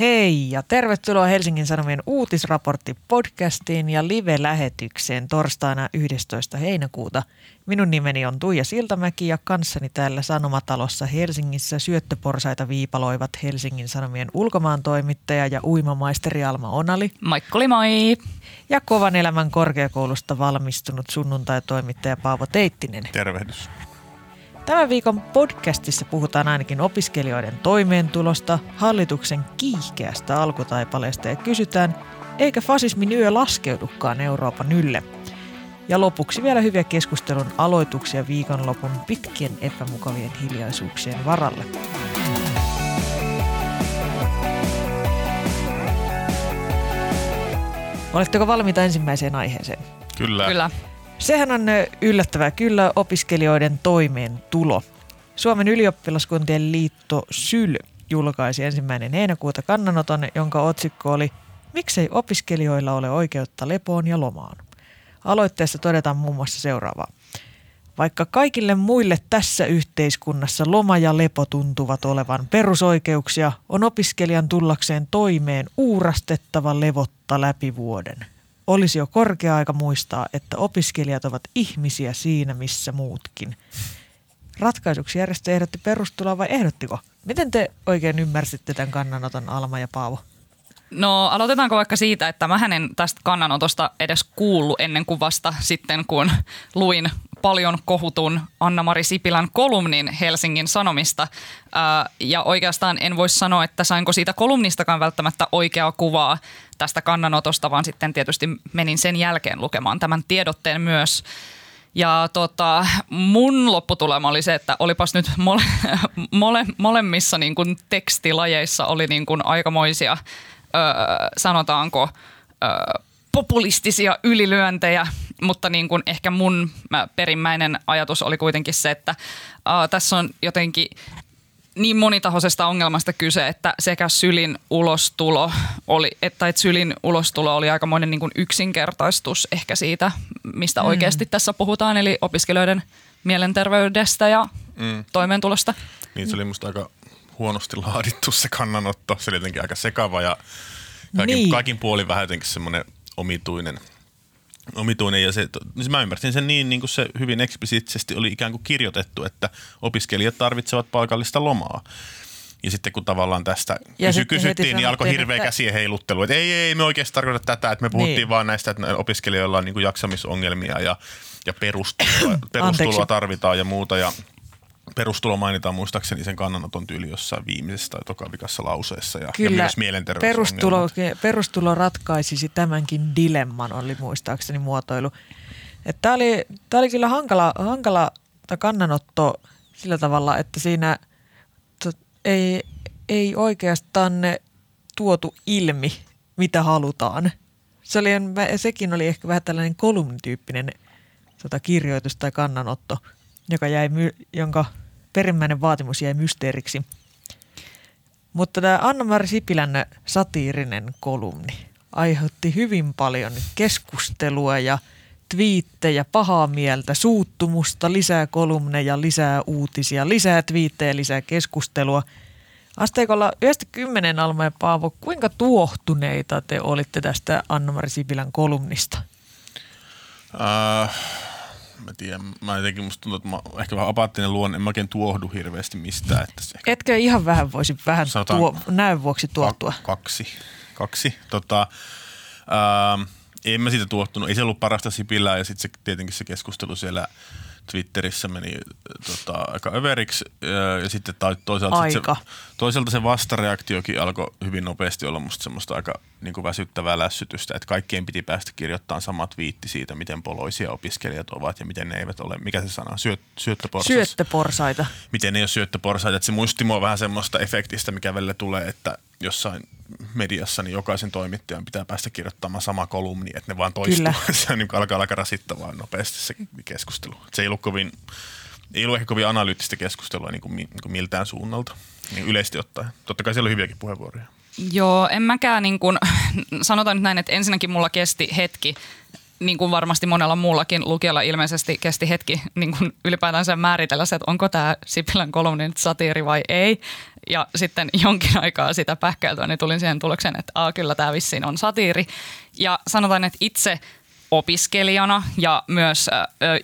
Hei ja tervetuloa Helsingin Sanomien uutisraportti-podcastiin ja live-lähetykseen torstaina 11. heinäkuuta. Minun nimeni on Tuija Siltamäki ja kanssani täällä Sanomatalossa Helsingissä syöttöporsaita viipaloivat Helsingin Sanomien ulkomaan toimittaja ja uimamaisteri Alma Onali. Moikkuli moi! Ja kovan elämän korkeakoulusta valmistunut sunnuntai-toimittaja Paavo Teittinen. Tervehdys. Tämän viikon podcastissa puhutaan ainakin opiskelijoiden toimeentulosta, hallituksen kiihkeästä alkutaipaleesta ja kysytään, eikä fasismin yö laskeudukaan Euroopan ylle. Ja lopuksi vielä hyviä keskustelun aloituksia viikonlopun pitkien epämukavien hiljaisuuksien varalle. Oletteko valmiita ensimmäiseen aiheeseen? Kyllä. Kyllä. Sehän on yllättävää kyllä opiskelijoiden toimeentulo. Suomen ylioppilaskuntien liitto SYL julkaisi ensimmäinen heinäkuuta kannanoton, jonka otsikko oli Miksei opiskelijoilla ole oikeutta lepoon ja lomaan? Aloitteessa todetaan muun muassa seuraavaa. Vaikka kaikille muille tässä yhteiskunnassa loma ja lepo tuntuvat olevan perusoikeuksia, on opiskelijan tullakseen toimeen uurastettava levotta läpi vuoden – olisi jo korkea aika muistaa, että opiskelijat ovat ihmisiä siinä, missä muutkin. Ratkaisuksi järjestö ehdotti perustuloa vai ehdottiko? Miten te oikein ymmärsitte tämän kannanoton Alma ja Paavo? No aloitetaanko vaikka siitä, että mä en tästä kannanotosta edes kuullut ennen kuin vasta sitten, kun luin paljon kohutun Anna-Mari Sipilän kolumnin Helsingin Sanomista. ja oikeastaan en voi sanoa, että sainko siitä kolumnistakaan välttämättä oikeaa kuvaa tästä kannanotosta, vaan sitten tietysti menin sen jälkeen lukemaan tämän tiedotteen myös. Ja tota, mun lopputulema oli se, että olipas nyt mole, mole, molemmissa niin kuin tekstilajeissa oli niin kuin aikamoisia, öö, sanotaanko, öö, populistisia ylilyöntejä, mutta niin kuin ehkä mun perimmäinen ajatus oli kuitenkin se, että ää, tässä on jotenkin niin monitahoisesta ongelmasta kyse, että sekä sylin ulostulo oli, että, että sylin ulostulo oli aikamoinen niin kuin yksinkertaistus ehkä siitä, mistä mm. oikeasti tässä puhutaan, eli opiskelijoiden mielenterveydestä ja mm. toimeentulosta. Niin se oli musta aika huonosti laadittu se kannanotto. Se oli jotenkin aika sekava ja kaikin, niin. kaikin puolin vähän jotenkin semmoinen omituinen – omituinen ja se, niin mä ymmärsin sen niin, niin kuin se hyvin eksplisiittisesti oli ikään kuin kirjoitettu, että opiskelijat tarvitsevat palkallista lomaa. Ja sitten kun tavallaan tästä kysy, kysyttiin, niin alkoi hirveä että... käsien heiluttelu, että ei, ei, me oikeasti tarkoita tätä, että me puhuttiin niin. vaan näistä, että opiskelijoilla on niin kuin jaksamisongelmia ja, ja perustuloa, perustuloa tarvitaan ja muuta. Ja perustulo mainitaan muistaakseni sen kannanoton tyyli jossain viimeisessä tai tokavikassa lauseessa ja, Kyllä, ja myös perustulo, perustulo ratkaisisi tämänkin dilemman, oli muistaakseni muotoilu. Tämä oli, tämä oli kyllä hankala, hankala kannanotto sillä tavalla, että siinä ei, ei oikeastaan tuotu ilmi, mitä halutaan. Se oli, sekin oli ehkä vähän tällainen kolumnityyppinen tota, kirjoitus tai kannanotto, joka jäi, jonka perimmäinen vaatimus jäi mysteeriksi. Mutta tämä Anna-Mari Sipilän satiirinen kolumni aiheutti hyvin paljon keskustelua ja twiittejä, pahaa mieltä, suuttumusta, lisää kolumneja, lisää uutisia, lisää twiittejä, lisää keskustelua. Asteikolla 90 Alma ja Paavo, kuinka tuohtuneita te olitte tästä Anna-Mari Sipilän kolumnista? Uh, mä tiedän, mä jotenkin musta tuntuu, että mä ehkä vähän apaattinen luonne, en mä oikein tuohdu hirveästi mistään. Että se Etkö ihan vähän voisi vähän tuo, näön vuoksi tuottua? Kaksi, kaksi. Tota, ää, en mä siitä tuottunut. Ei se ollut parasta Sipilää ja sitten se, tietenkin se keskustelu siellä – Twitterissä meni tota, aika överiksi ja, ja sitten toisaalta, aika. se, toisaalta se vastareaktiokin alkoi hyvin nopeasti olla musta semmoista aika niin kuin väsyttävää lässytystä, että kaikkien piti päästä kirjoittamaan samat viitti siitä, miten poloisia opiskelijat ovat ja miten ne eivät ole, mikä se sana, Syöt, syöttöporsas. Syöttöporsaita. Miten ne ei ole syöttöporsaita, että se muisti mua vähän semmoista efektistä, mikä välillä tulee, että jossain mediassa, niin jokaisen toimittajan pitää päästä kirjoittamaan sama kolumni, että ne vaan toistuu. Kyllä. se on niin alkaa aika rasittavaa nopeasti se keskustelu. Se ei ollut kovin, ei ollut ehkä kovin analyyttistä keskustelua niin kuin, niin kuin miltään suunnalta, niin yleisesti ottaen. Totta kai siellä oli hyviäkin puheenvuoroja. Joo, en mäkään niin kuin, sanotaan nyt näin, että ensinnäkin mulla kesti hetki niin kuin varmasti monella muullakin lukijalla ilmeisesti kesti hetki niin kuin ylipäätänsä määritellä se, että onko tämä Sipilän kolumni nyt satiiri vai ei. Ja sitten jonkin aikaa sitä pähkäiltyä, niin tulin siihen tulokseen, että Aa, kyllä tämä vissiin on satiiri. Ja sanotaan, että itse opiskelijana ja myös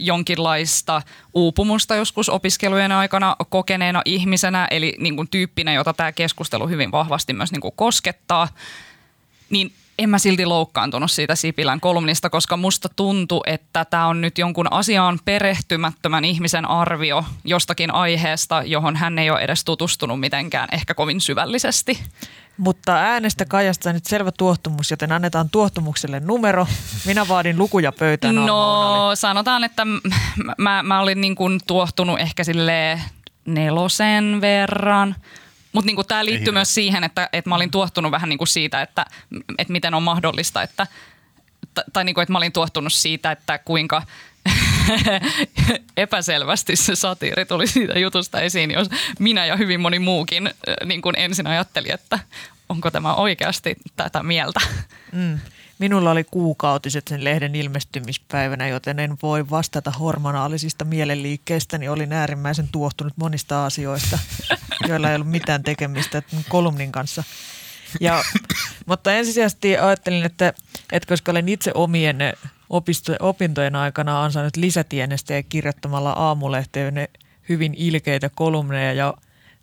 jonkinlaista uupumusta joskus opiskelujen aikana kokeneena ihmisenä, eli niin kuin tyyppinä, jota tämä keskustelu hyvin vahvasti myös niin kuin koskettaa, niin en mä silti loukkaantunut siitä Sipilän kolumnista, koska musta tuntui, että tämä on nyt jonkun asiaan perehtymättömän ihmisen arvio jostakin aiheesta, johon hän ei ole edes tutustunut mitenkään ehkä kovin syvällisesti. Mutta äänestä Kajasta nyt selvä tuohtumus, joten annetaan tuohtumukselle numero. Minä vaadin lukuja pöytään. No sanotaan, että mä, mä olin niin kuin tuohtunut ehkä sille nelosen verran. Mutta niinku tämä liittyy myös siihen, että, että mä olin tuottunut vähän niinku siitä, että, että miten on mahdollista, että, tai niinku, että mä olin tuottunut siitä, että kuinka epäselvästi se satiiri tuli siitä jutusta esiin, jos minä ja hyvin moni muukin niin kuin ensin ajatteli, että onko tämä oikeasti tätä mieltä. Mm. Minulla oli kuukautiset sen lehden ilmestymispäivänä, joten en voi vastata hormonaalisista mielenliikkeistä, niin olin äärimmäisen tuohtunut monista asioista, joilla ei ollut mitään tekemistä kolumnin kanssa. Ja, mutta ensisijaisesti ajattelin, että, että koska olen itse omien opisto, opintojen aikana ansainnut lisätienestä ja kirjoittamalla aamulehteen hyvin ilkeitä kolumneja ja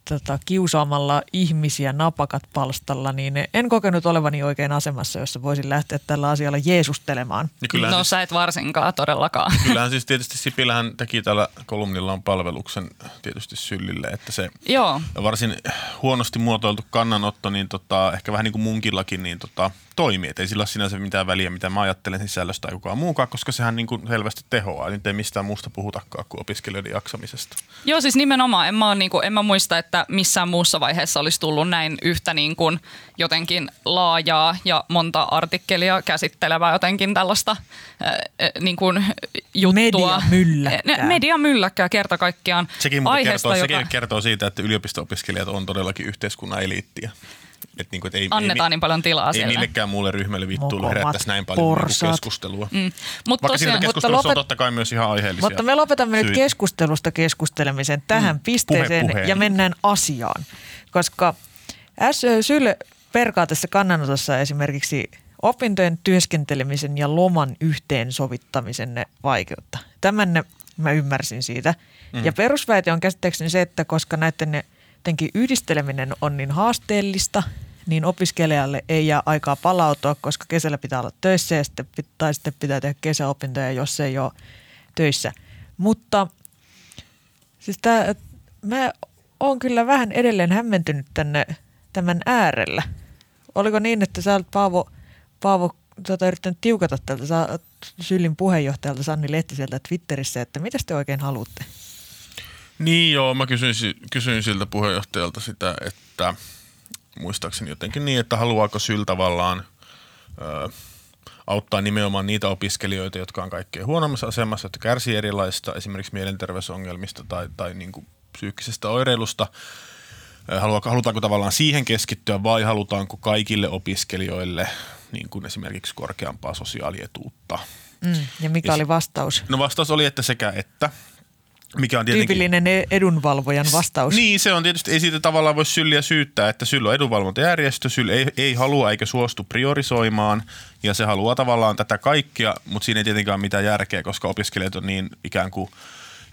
tota, kiusaamalla ihmisiä napakat palstalla, niin en kokenut olevani oikein asemassa, jossa voisin lähteä tällä asialla jeesustelemaan. No siis, sä et varsinkaan todellakaan. Kyllähän siis tietysti Sipilähän teki tällä kolumnillaan palveluksen tietysti Syllille, että se Joo. varsin huonosti muotoiltu kannanotto, niin tota, ehkä vähän niin kuin munkillakin, niin tota, toimii. Et ei sillä ole sinänsä mitään väliä, mitä mä ajattelen sisällöstä tai kukaan muukaan, koska sehän niin kuin selvästi tehoaa. Nyt ei mistään muusta puhutakaan kuin opiskelijoiden jaksamisesta. Joo, siis nimenomaan. En mä, niin kuin, en mä muista, että missään muussa vaiheessa olisi tullut näin yhtä niin kuin jotenkin laajaa ja monta artikkelia käsittelevää jotenkin tällaista äh, niin kuin juttua. Media mylläkkää. Media mylläkkää kerta kaikkiaan. Sekin, kertoo, joka... sekin kertoo siitä, että yliopisto-opiskelijat on todellakin yhteiskunnan eliittiä. Et niin kuin, et ei, Annetaan ei, niin paljon tilaa Ei siellä. millekään muulle ryhmälle vittuille herättäisi näin paljon niin keskustelua. Mm. Mut Vaikka tosiaan, siinä keskustelussa mutta lopet... on totta kai myös ihan aiheellisia Mutta me lopetamme syitä. nyt keskustelusta keskustelemisen tähän mm. pisteeseen puhe, ja mennään asiaan. Koska S. Syl perkaa tässä kannanotossa esimerkiksi opintojen työskentelemisen ja loman yhteensovittamisen ne vaikeutta. Tämän mä ymmärsin siitä. Mm. Ja perusväite on käsittääkseni se, että koska näiden jotenkin yhdisteleminen on niin haasteellista, niin opiskelijalle ei jää aikaa palautua, koska kesällä pitää olla töissä ja sitten, tai sitten pitää tehdä kesäopintoja, jos ei ole töissä. Mutta siis tää, mä oon kyllä vähän edelleen hämmentynyt tänne tämän äärellä. Oliko niin, että sä olet Paavo, Paavo tota, yrittänyt tiukata tältä sä, Syllin puheenjohtajalta Sanni Lehtiseltä Twitterissä, että mitä te oikein haluatte? Niin joo, mä kysyin, kysyin siltä puheenjohtajalta sitä, että muistaakseni jotenkin niin, että haluaako Syl tavallaan ö, auttaa nimenomaan niitä opiskelijoita, jotka on kaikkein huonommassa asemassa, että kärsii erilaisista esimerkiksi mielenterveysongelmista tai, tai niin kuin psyykkisestä oireilusta. Halutaanko tavallaan siihen keskittyä vai halutaanko kaikille opiskelijoille niin kuin esimerkiksi korkeampaa sosiaalietuutta? Mm, ja mikä ja oli vastaus? No vastaus oli, että sekä että. Mikä on tietenkin, Tyypillinen e- edunvalvojan vastaus. Niin, se on tietysti, ei siitä tavallaan voi sylliä syyttää, että Syl on edunvalvontajärjestö, Syl ei, ei halua eikä suostu priorisoimaan ja se haluaa tavallaan tätä kaikkia, mutta siinä ei tietenkään ole mitään järkeä, koska opiskelijat on niin ikään kuin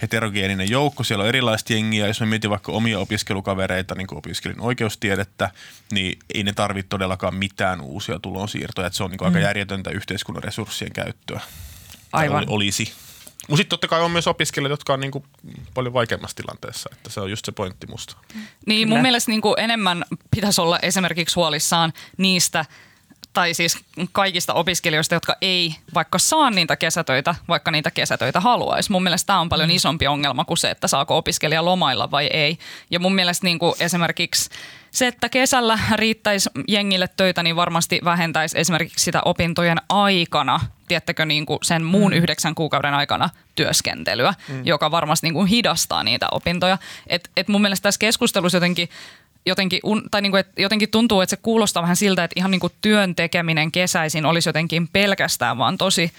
heterogeeninen joukko, siellä on erilaista jengiä. Jos mä mietin vaikka omia opiskelukavereita, niin kuin opiskelin oikeustiedettä, niin ei ne tarvitse todellakaan mitään uusia tulonsiirtoja. Että se on niin kuin mm. aika järjetöntä yhteiskunnan resurssien käyttöä. Aivan. Tai olisi. Mutta sitten totta kai on myös opiskelijat, jotka on niinku paljon vaikeammassa tilanteessa, että se on just se pointti musta. Niin mun mielestä niinku enemmän pitäisi olla esimerkiksi huolissaan niistä tai siis kaikista opiskelijoista, jotka ei vaikka saa niitä kesätöitä, vaikka niitä kesätöitä haluaisi. Mun mielestä tämä on paljon mm. isompi ongelma kuin se, että saako opiskelija lomailla vai ei. Ja mun mielestä niin kuin esimerkiksi se, että kesällä riittäisi jengille töitä, niin varmasti vähentäisi esimerkiksi sitä opintojen aikana, tiettäkö niin kuin sen muun mm. yhdeksän kuukauden aikana työskentelyä, mm. joka varmasti niin kuin hidastaa niitä opintoja. Et, et mun mielestä tässä keskustelussa jotenkin jotenkin, tai niin kuin, että jotenkin tuntuu, että se kuulostaa vähän siltä, että ihan niin kuin työn tekeminen kesäisin olisi jotenkin pelkästään vaan tosi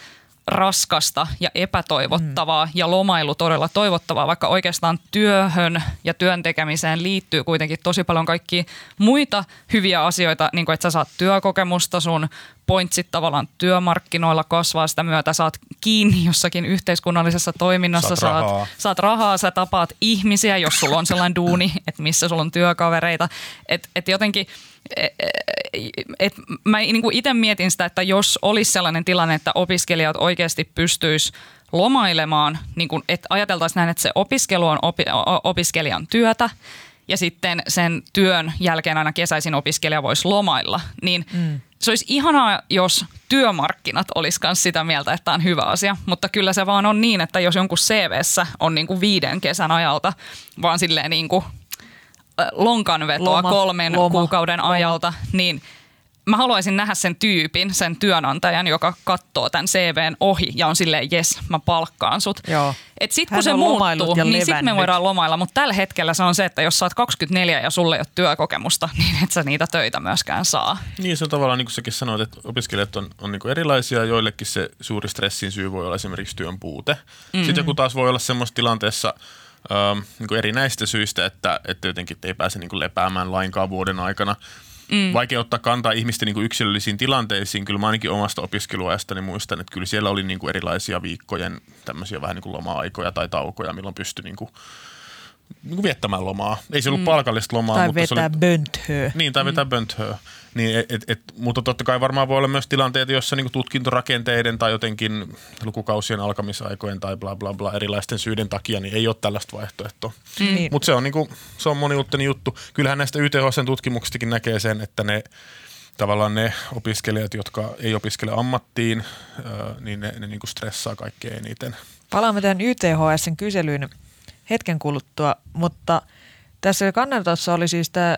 raskasta ja epätoivottavaa mm. ja lomailu todella toivottavaa, vaikka oikeastaan työhön ja työn tekemiseen liittyy kuitenkin tosi paljon kaikki muita hyviä asioita, niin kuin että sä saat työkokemusta, sun pointsit tavallaan työmarkkinoilla kasvaa, sitä myötä saat kiinni jossakin yhteiskunnallisessa toiminnassa, saat rahaa, saat, saat rahaa sä tapaat ihmisiä, jos sulla on sellainen duuni, että missä sulla on työkavereita, että et jotenkin – et, et mä niin itse mietin sitä, että jos olisi sellainen tilanne, että opiskelijat oikeasti pystyis lomailemaan, niin kuin, että ajateltaisiin näin, että se opiskelu on opi, opiskelijan työtä ja sitten sen työn jälkeen aina kesäisin opiskelija voisi lomailla, niin mm. se olisi ihanaa, jos työmarkkinat olisivat sitä mieltä, että tämä on hyvä asia, mutta kyllä se vaan on niin, että jos jonkun CVssä on niin kuin viiden kesän ajalta, vaan silleen niin kuin lonkanvetoa loma, kolmen loma, kuukauden loma. ajalta, niin mä haluaisin nähdä sen tyypin, sen työnantajan, joka katsoo tämän CVn ohi ja on silleen, jes, mä palkkaan sut. Joo. Et sit kun se muuttuu, niin sit me voidaan lomailla, mutta tällä hetkellä se on se, että jos sä oot 24 ja sulle ei ole työkokemusta, niin et sä niitä töitä myöskään saa. Niin se on tavallaan, niin kuin säkin sanoit, että opiskelijat on, on niin erilaisia, joillekin se suuri stressin syy voi olla esimerkiksi työn puute. Mm-hmm. Sitten joku taas voi olla semmoisessa tilanteessa, öö, niin eri näistä syistä, että, että jotenkin ei pääse niin kuin lepäämään lainkaan vuoden aikana. Mm. Vaikea ottaa kantaa ihmisten niin kuin yksilöllisiin tilanteisiin. Kyllä mä ainakin omasta opiskeluajastani muistan, että kyllä siellä oli niin kuin erilaisia viikkojen tämmöisiä vähän niin kuin loma-aikoja tai taukoja, milloin pystyi niin kuin niin kuin viettämään lomaa. Ei se ollut mm. palkallista lomaa. Tai mutta vetää se oli, bönthöä. Niin, tai vetää mm. bönthöä. Niin, et, et, et, mutta totta kai varmaan voi olla myös tilanteita, joissa niin tutkintorakenteiden tai jotenkin lukukausien alkamisaikojen tai bla bla bla erilaisten syiden takia niin ei ole tällaista vaihtoehtoa. Mm. Niin. Mutta se on, niin kuin, se on moniuttinen juttu. Kyllähän näistä YTHSn tutkimuksistakin näkee sen, että ne tavallaan ne opiskelijat, jotka ei opiskele ammattiin, niin ne, ne niin kuin stressaa kaikkein eniten. Palaamme tämän YTHSn kyselyyn hetken kuluttua, mutta tässä kannanotossa oli siis tämä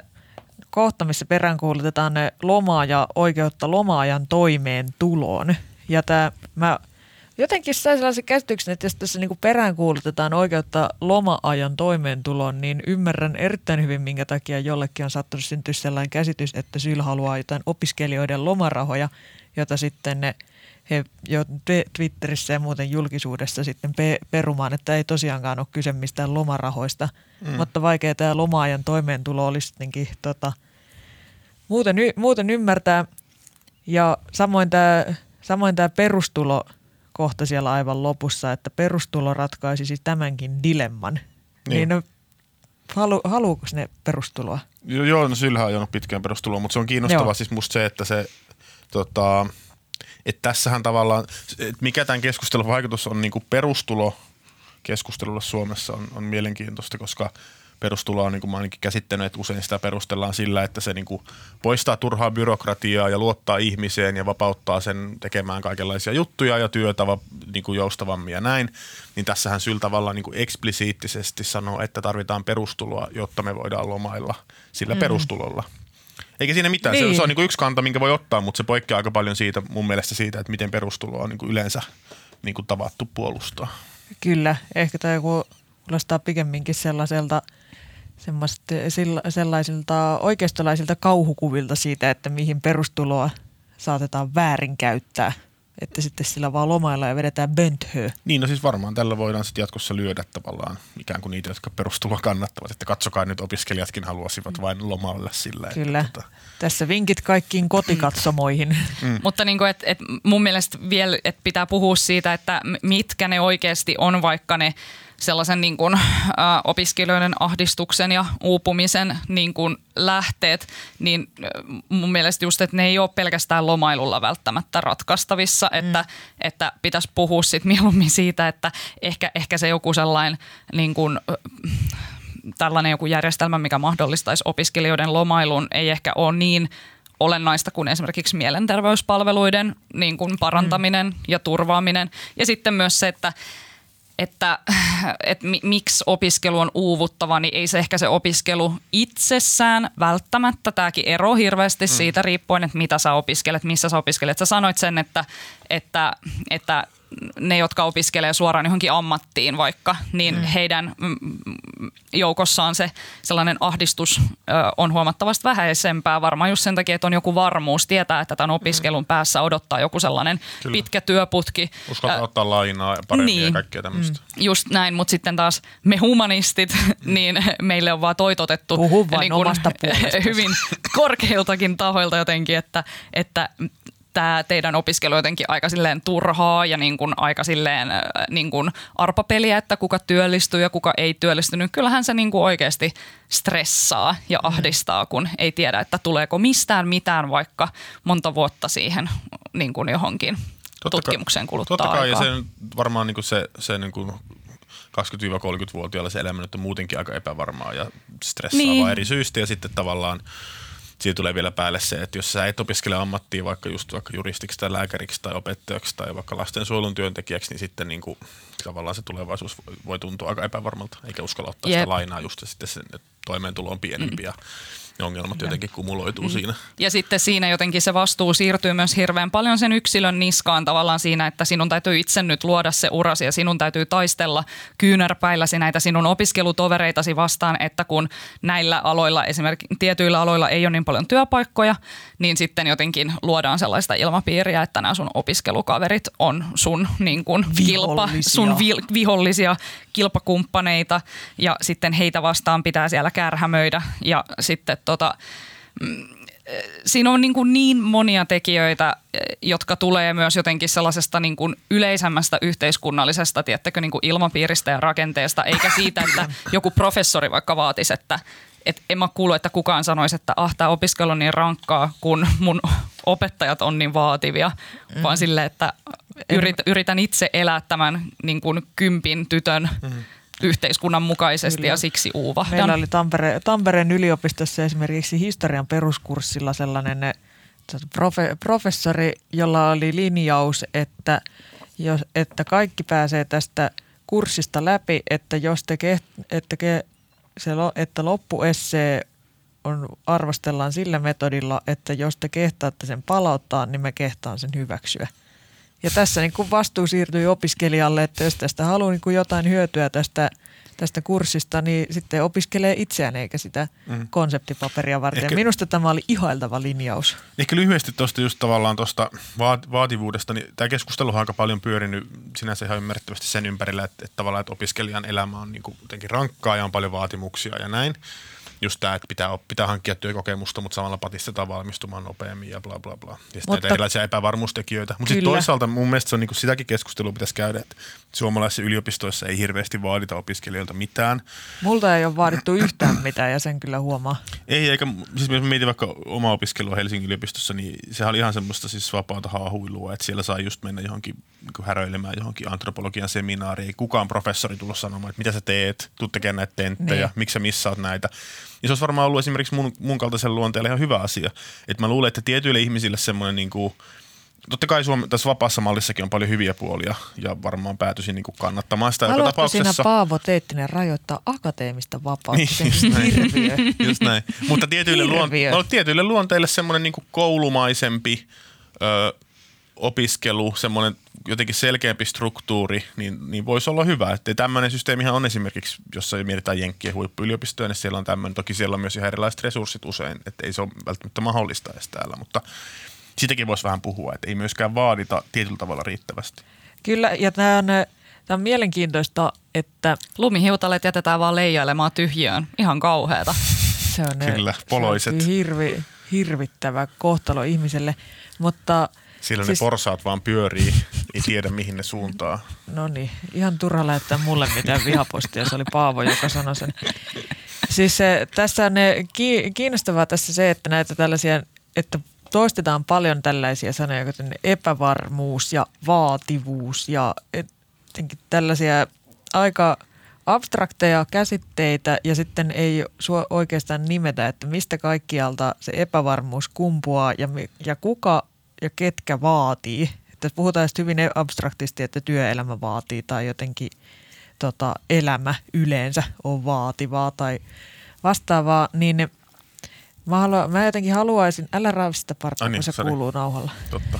kohta, missä peräänkuulutetaan lomaa ja oikeutta lomaajan toimeen tuloon. Ja tämä, mä jotenkin sain sellaisen käsityksen, että jos tässä niinku peräänkuulutetaan oikeutta loma-ajan toimeentuloon, niin ymmärrän erittäin hyvin, minkä takia jollekin on saattanut syntyä sellainen käsitys, että Syl haluaa jotain opiskelijoiden lomarahoja, jota sitten ne – he jo Twitterissä ja muuten julkisuudessa sitten pe- perumaan, että ei tosiaankaan ole kyse mistään lomarahoista, mm. mutta vaikea tämä lomaajan toimeentulo olisi sittenkin tota, muuten, y- muuten ymmärtää. Ja samoin tämä, samoin tämä perustulo kohta siellä aivan lopussa, että perustulo ratkaisisi tämänkin dilemman. Niin, niin no, halu, haluuko ne perustuloa? Joo, joo no Sylhä on pitkään perustuloa, mutta se on kiinnostavaa siis musta se, että se tota, että tässähän tavallaan, että mikä tämän keskustelun vaikutus on niin perustulo keskustelulle Suomessa on, on mielenkiintoista, koska perustulo on, niin kuin mä ainakin käsittänyt, että usein sitä perustellaan sillä, että se niin kuin poistaa turhaa byrokratiaa ja luottaa ihmiseen ja vapauttaa sen tekemään kaikenlaisia juttuja ja työtä niin kuin joustavammin ja näin. Niin tässähän syl tavallaan niin kuin eksplisiittisesti sanoo, että tarvitaan perustuloa, jotta me voidaan lomailla sillä mm. perustulolla. Eikä siinä mitään. Niin. Se, se on niin kuin yksi kanta, minkä voi ottaa, mutta se poikkeaa aika paljon siitä mun mielestä siitä, että miten perustulo on niin kuin yleensä niin kuin tavattu puolustaa. Kyllä. Ehkä tämä joku kuulostaa pikemminkin sellaiselta sellaisilta oikeistolaisilta kauhukuvilta siitä, että mihin perustuloa saatetaan väärinkäyttää – että sitten sillä vaan lomailla ja vedetään bönthöä. Niin, no siis varmaan tällä voidaan sitten jatkossa lyödä tavallaan ikään kuin niitä, jotka perustuloa kannattavat. Että katsokaa nyt opiskelijatkin haluaisivat vain lomailla sillä. Kyllä. Että, tota... Tässä vinkit kaikkiin kotikatsomoihin. Mm. Mutta niin kuin, et, et mun mielestä vielä et pitää puhua siitä, että mitkä ne oikeasti on, vaikka ne sellaisen niin kuin, ä, opiskelijoiden ahdistuksen ja uupumisen niin kuin lähteet, niin mun mielestä just, että ne ei ole pelkästään lomailulla välttämättä ratkaistavissa, mm. että, että pitäisi puhua sit mieluummin siitä, että ehkä, ehkä se joku sellainen niin kuin, tällainen joku järjestelmä, mikä mahdollistaisi opiskelijoiden lomailun, ei ehkä ole niin olennaista kuin esimerkiksi mielenterveyspalveluiden niin kuin parantaminen mm. ja turvaaminen. Ja sitten myös se, että että, että miksi opiskelu on uuvuttava, niin ei se ehkä se opiskelu itsessään välttämättä. Tämäkin ero hirveästi mm. siitä riippuen, että mitä sä opiskelet, missä sä opiskelet. Sä sanoit sen, että, että, että ne, jotka opiskelee suoraan johonkin ammattiin vaikka, niin mm. heidän mm, joukossaan se sellainen ahdistus on huomattavasti vähäisempää. Varmaan just sen takia, että on joku varmuus tietää, että tämän opiskelun mm. päässä odottaa joku sellainen Kyllä. pitkä työputki. Uskaltaa äh, ottaa lainaa paremmin niin. ja kaikkea tämmöistä. Mm. Just näin, mutta sitten taas me humanistit, mm. niin meille on vaan toitotettu niin omasta hyvin korkeiltakin tahoilta jotenkin, että, että tämä teidän opiskelu jotenkin aika silleen turhaa ja niin kuin aika silleen niin kuin arpapeliä, että kuka työllistyy ja kuka ei työllistynyt. Kyllähän se niin kuin oikeasti stressaa ja mm. ahdistaa, kun ei tiedä, että tuleeko mistään mitään vaikka monta vuotta siihen niin kuin johonkin totta tutkimukseen kuluttaa Totta kai, aikaa. ja se varmaan niin kuin se, se niin kuin 20-30-vuotiailla se elämä nyt on muutenkin aika epävarmaa ja stressaavaa niin. eri syistä ja sitten tavallaan – siitä tulee vielä päälle se, että jos sä et opiskele ammattia vaikka just vaikka juristiksi tai lääkäriksi tai opettajaksi tai vaikka lastensuojelun työntekijäksi, niin sitten niin kuin, tavallaan se tulevaisuus voi tuntua aika epävarmalta, eikä uskalla ottaa Jep. sitä lainaa just ja sitten sen toimeentulo on pienempi mm. ja ne ongelmat jotenkin kumuloituu mm. siinä. Ja sitten siinä jotenkin se vastuu siirtyy myös hirveän paljon sen yksilön niskaan tavallaan siinä, että sinun täytyy itse nyt luoda se urasi ja sinun täytyy taistella kyynärpäilläsi näitä sinun opiskelutovereitasi vastaan, että kun näillä aloilla, esimerkiksi tietyillä aloilla ei ole niin paljon työpaikkoja, niin sitten jotenkin luodaan sellaista ilmapiiriä, että nämä sun opiskelukaverit on sun niin kuin kilpa, sun vi, vihollisia kilpakumppaneita ja sitten heitä vastaan pitää siellä kärhämöidä ja sitten tota, mm, siinä on niin, kuin niin monia tekijöitä, jotka tulee myös jotenkin sellaisesta niin kuin yleisemmästä yhteiskunnallisesta tiettäkö, niin kuin ilmapiiristä ja rakenteesta, eikä siitä, että joku professori vaikka vaatisi, että et en mä kuulu, että kukaan sanoisi, että ah, tämä opiskelu on niin rankkaa, kun mun opettajat on niin vaativia, mm. vaan sille, että yrit, yritän itse elää tämän niin kuin kympin tytön mm yhteiskunnan mukaisesti Kyllä. ja siksi uuvahdan. Meillä oli Tampere, Tampereen yliopistossa esimerkiksi historian peruskurssilla sellainen profe, professori, jolla oli linjaus, että, jos, että kaikki pääsee tästä kurssista läpi, että jos te, ke, että, ke, se, että loppuessee on, arvostellaan sillä metodilla, että jos te kehtaatte sen palauttaa, niin me kehtaan sen hyväksyä. Ja tässä niin kuin vastuu siirtyy opiskelijalle, että jos tästä haluaa niin kuin jotain hyötyä tästä, tästä kurssista, niin sitten opiskelee itseään eikä sitä mm. konseptipaperia varten. Ehkä, Minusta tämä oli ihailtava linjaus. Ehkä lyhyesti tuosta just tavallaan tuosta vaativuudesta, niin tämä keskustelu on aika paljon pyörinyt sinänsä ihan ymmärrettävästi sen ympärillä, että, että tavallaan että opiskelijan elämä on niin kuin jotenkin rankkaa ja on paljon vaatimuksia ja näin just tämä, että pitää, pitää hankkia työkokemusta, mutta samalla patistetaan valmistumaan nopeammin ja bla bla bla. Ja sitten mutta, erilaisia epävarmuustekijöitä. Mutta sitten toisaalta mun mielestä se on, niin kuin sitäkin keskustelua pitäisi käydä, että suomalaisissa yliopistoissa ei hirveästi vaadita opiskelijoilta mitään. Multa ei ole vaadittu yhtään mitään ja sen kyllä huomaa. Ei, eikä siis jos mietin vaikka oma opiskelua Helsingin yliopistossa, niin sehän oli ihan semmoista siis vapaata haahuilua, että siellä saa just mennä johonkin niin häröilemään johonkin antropologian seminaariin. Ei kukaan professori tullut sanomaan, että mitä sä teet, tuu tekemään näitä tenttejä, niin. miksi sä missaat näitä. Ja se olisi varmaan ollut esimerkiksi mun, mun kaltaisen luonteelle ihan hyvä asia. Että mä luulen, että tietyille ihmisille semmoinen niin kuin, Totta kai Suomi, tässä vapaassa mallissakin on paljon hyviä puolia ja varmaan päätyisin niin kuin kannattamaan sitä Haluatko joka tapauksessa. siinä Paavo Teettinen rajoittaa akateemista vapautta? Niin, just näin. just näin. Mutta tietyille, luon, tietyille luonteille semmoinen niin koulumaisempi ö, opiskelu, semmoinen jotenkin selkeämpi struktuuri, niin, niin voisi olla hyvä. Että tämmöinen systeemihän on esimerkiksi, jos mietitään Jenkkien huippuyliopistoja, niin siellä on tämmöinen. Toki siellä on myös ihan erilaiset resurssit usein, että ei se ole välttämättä mahdollista edes täällä, mutta sitäkin voisi vähän puhua, että ei myöskään vaadita tietyllä tavalla riittävästi. Kyllä, ja tämä on, tämä on mielenkiintoista, että... Lumihiutaleet jätetään vaan leijailemaan tyhjöön. Ihan kauheata. Se on Kyllä, poloiset. Se on hirvi, hirvittävä kohtalo ihmiselle, mutta – siellä siis, ne porsaat vaan pyörii, ei tiedä mihin ne suuntaa. No niin, ihan turha lähettää mulle mitään vihapostia, se oli Paavo, joka sanoi sen. Siis se, tässä on ne, kiinnostavaa tässä se, että näitä tällaisia, että toistetaan paljon tällaisia sanoja, kuten epävarmuus ja vaativuus ja tällaisia aika abstrakteja käsitteitä ja sitten ei oikeastaan nimetä, että mistä kaikkialta se epävarmuus kumpuaa ja, ja kuka ja ketkä vaatii. Että puhutaan hyvin abstraktisti, että työelämä vaatii tai jotenkin tota, elämä yleensä on vaativaa tai vastaavaa, niin mä, haluan, mä jotenkin haluaisin, älä raavista parta, niin, kun se sorry. kuuluu nauhalla. Totta.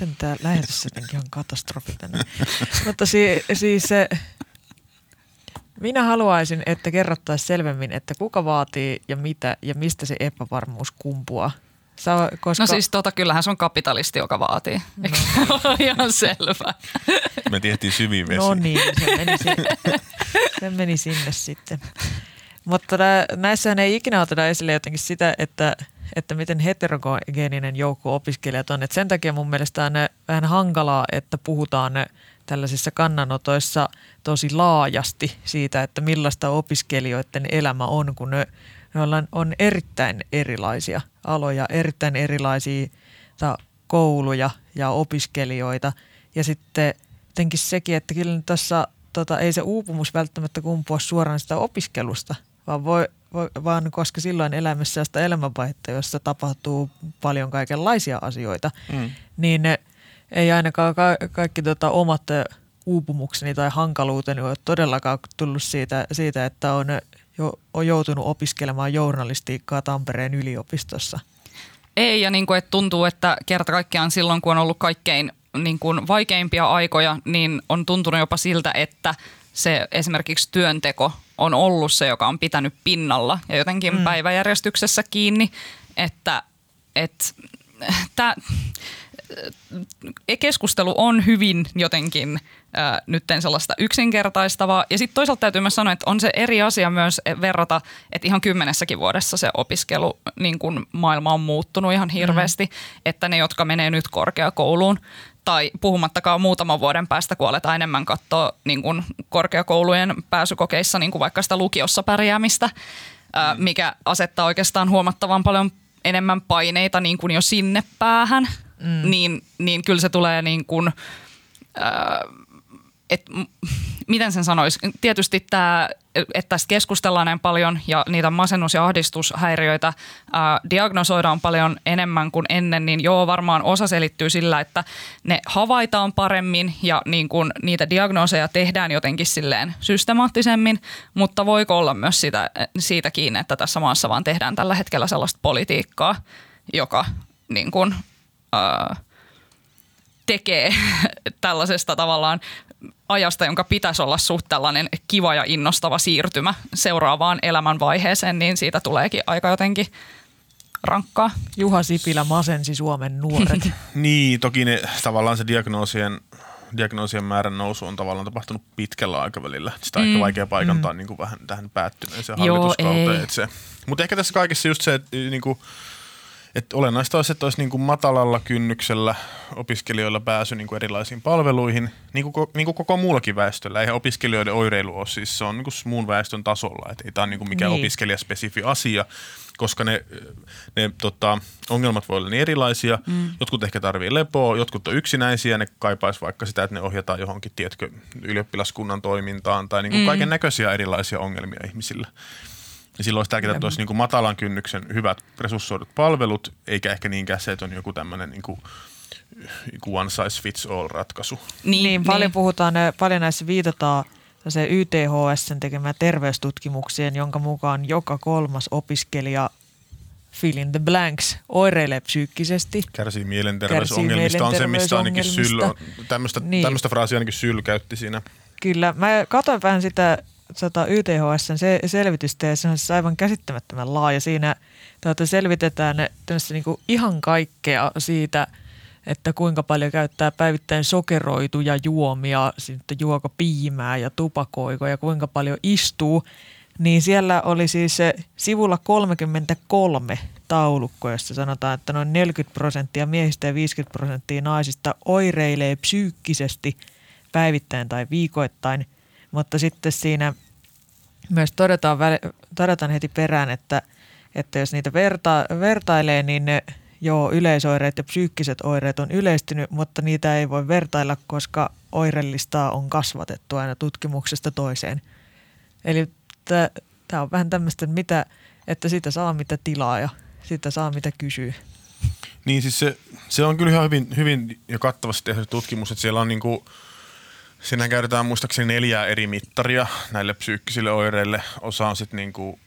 Miten tämä lähetys jotenkin on katastrofi tänne. Mutta si- siis se, minä haluaisin, että kerrottaisiin selvemmin, että kuka vaatii ja mitä ja mistä se epävarmuus kumpuaa. Sä, koska... No siis tota, kyllähän se on kapitalisti, joka vaatii. No. Ihan selvä. Me tehtiin syviin vesiin. No niin, se meni, sinne, se meni sinne sitten. Mutta näissä ei ikinä oteta esille jotenkin sitä, että, että miten heterogeeninen joukko opiskelijat on. Et sen takia mun mielestä on vähän hankalaa, että puhutaan tällaisissa kannanotoissa tosi laajasti siitä, että millaista opiskelijoiden elämä on, kun ne, ne on erittäin erilaisia aloja, erittäin erilaisia kouluja ja opiskelijoita. Ja sitten jotenkin sekin, että kyllä tässä tota, ei se uupumus välttämättä kumpua suoraan sitä opiskelusta, vaan, voi, voi, vaan koska silloin elämässä sitä elämänvaihetta, jossa tapahtuu paljon kaikenlaisia asioita, mm. niin ne ei ainakaan ka- kaikki tota, omat uupumukseni tai hankaluuteni ole todellakaan tullut siitä, siitä että on, jo, on joutunut opiskelemaan journalistiikkaa Tampereen yliopistossa. Ei, ja niin kuin, että tuntuu, että kerta kaikkiaan silloin, kun on ollut kaikkein niin kuin vaikeimpia aikoja, niin on tuntunut jopa siltä, että se esimerkiksi työnteko on ollut se, joka on pitänyt pinnalla ja jotenkin mm. päiväjärjestyksessä kiinni, että, että tämä keskustelu on hyvin jotenkin ää, nytten sellaista yksinkertaistavaa. Ja sitten toisaalta täytyy myös sanoa, että on se eri asia myös verrata, että ihan kymmenessäkin vuodessa se opiskelu, niin kun maailma on muuttunut ihan hirveästi, mm. että ne, jotka menee nyt korkeakouluun, tai puhumattakaan muutaman vuoden päästä, kun aletaan enemmän katsoa niin kuin korkeakoulujen pääsykokeissa niin kuin vaikka sitä lukiossa pärjäämistä, ää, mikä asettaa oikeastaan huomattavan paljon enemmän paineita niin kuin jo sinne päähän, mm. niin, niin kyllä se tulee niin kuin, ää, et, miten sen sanoisi, tietysti tämä, että tästä keskustellaan näin paljon ja niitä masennus- ja ahdistushäiriöitä ää, diagnosoidaan paljon enemmän kuin ennen, niin joo, varmaan osa selittyy sillä, että ne havaitaan paremmin ja niin kun niitä diagnooseja tehdään jotenkin silleen systemaattisemmin, mutta voiko olla myös sitä, siitä kiinni, että tässä maassa vaan tehdään tällä hetkellä sellaista politiikkaa, joka niin kun, ää, tekee tällaisesta tavallaan ajasta, jonka pitäisi olla suht tällainen kiva ja innostava siirtymä seuraavaan elämänvaiheeseen, niin siitä tuleekin aika jotenkin rankkaa. Juha Sipilä masensi Suomen nuoret. niin, toki ne, tavallaan se diagnoosien, diagnoosien määrän nousu on tavallaan tapahtunut pitkällä aikavälillä. Sitä on mm. ehkä vaikea paikantaa mm. niin kuin vähän tähän päättyneeseen hallituskauteen. Mutta ehkä tässä kaikessa just se, että niin kuin, että olennaista olisi, että olisi niin kuin matalalla kynnyksellä opiskelijoilla pääsy niin kuin erilaisiin palveluihin, niin kuin, niin kuin koko muullakin väestöllä. Eihän opiskelijoiden oireilu ole, siis se on niin kuin muun väestön tasolla, että ei tämä ole niin kuin mikään niin. opiskelijaspesifi asia, koska ne, ne tota, ongelmat voi olla niin erilaisia. Mm. Jotkut ehkä tarvii lepoa, jotkut on yksinäisiä, ne kaipaisi vaikka sitä, että ne ohjataan johonkin, tiedätkö, ylioppilaskunnan toimintaan tai niin kuin mm. kaiken näköisiä erilaisia ongelmia ihmisillä. Ja silloin olisi tärkeää, että olisi niin kuin matalan kynnyksen hyvät resurssoidut palvelut, eikä ehkä niinkään se, että on joku tämmöinen niin kuin one size fits all ratkaisu. Niin, niin paljon niin. puhutaan, paljon näissä viitataan se YTHS tekemään terveystutkimuksien, jonka mukaan joka kolmas opiskelija fill in the blanks, oireilee psyykkisesti. Kärsii mielenterveysongelmista, on se, missä ainakin Syl, tämmöistä, niin. tämmöistä fraasia ainakin Syl käytti siinä. Kyllä, mä katsoin vähän sitä tota, YTHSn se, selvitystä ja se on siis aivan käsittämättömän laaja. Siinä tuota, selvitetään niin ihan kaikkea siitä, että kuinka paljon käyttää päivittäin sokeroituja juomia, sitten juoko piimää ja tupakoiko ja kuinka paljon istuu. Niin siellä oli siis se sivulla 33 taulukko, jossa sanotaan, että noin 40 prosenttia miehistä ja 50 prosenttia naisista oireilee psyykkisesti päivittäin tai viikoittain – mutta sitten siinä myös todetaan, todetaan heti perään, että, että jos niitä verta, vertailee, niin ne joo, yleisoireet ja psyykkiset oireet on yleistynyt, mutta niitä ei voi vertailla, koska oireellistaa on kasvatettu aina tutkimuksesta toiseen. Eli tämä on vähän tämmöistä, mitä, että sitä saa mitä tilaa ja sitä saa mitä kysyy. Niin siis se, se on kyllä ihan hyvin, hyvin ja kattavasti tehty tutkimus, että siellä on niin kuin – Siinä käytetään muistaakseni neljää eri mittaria näille psyykkisille oireille. Osa on sitten niinku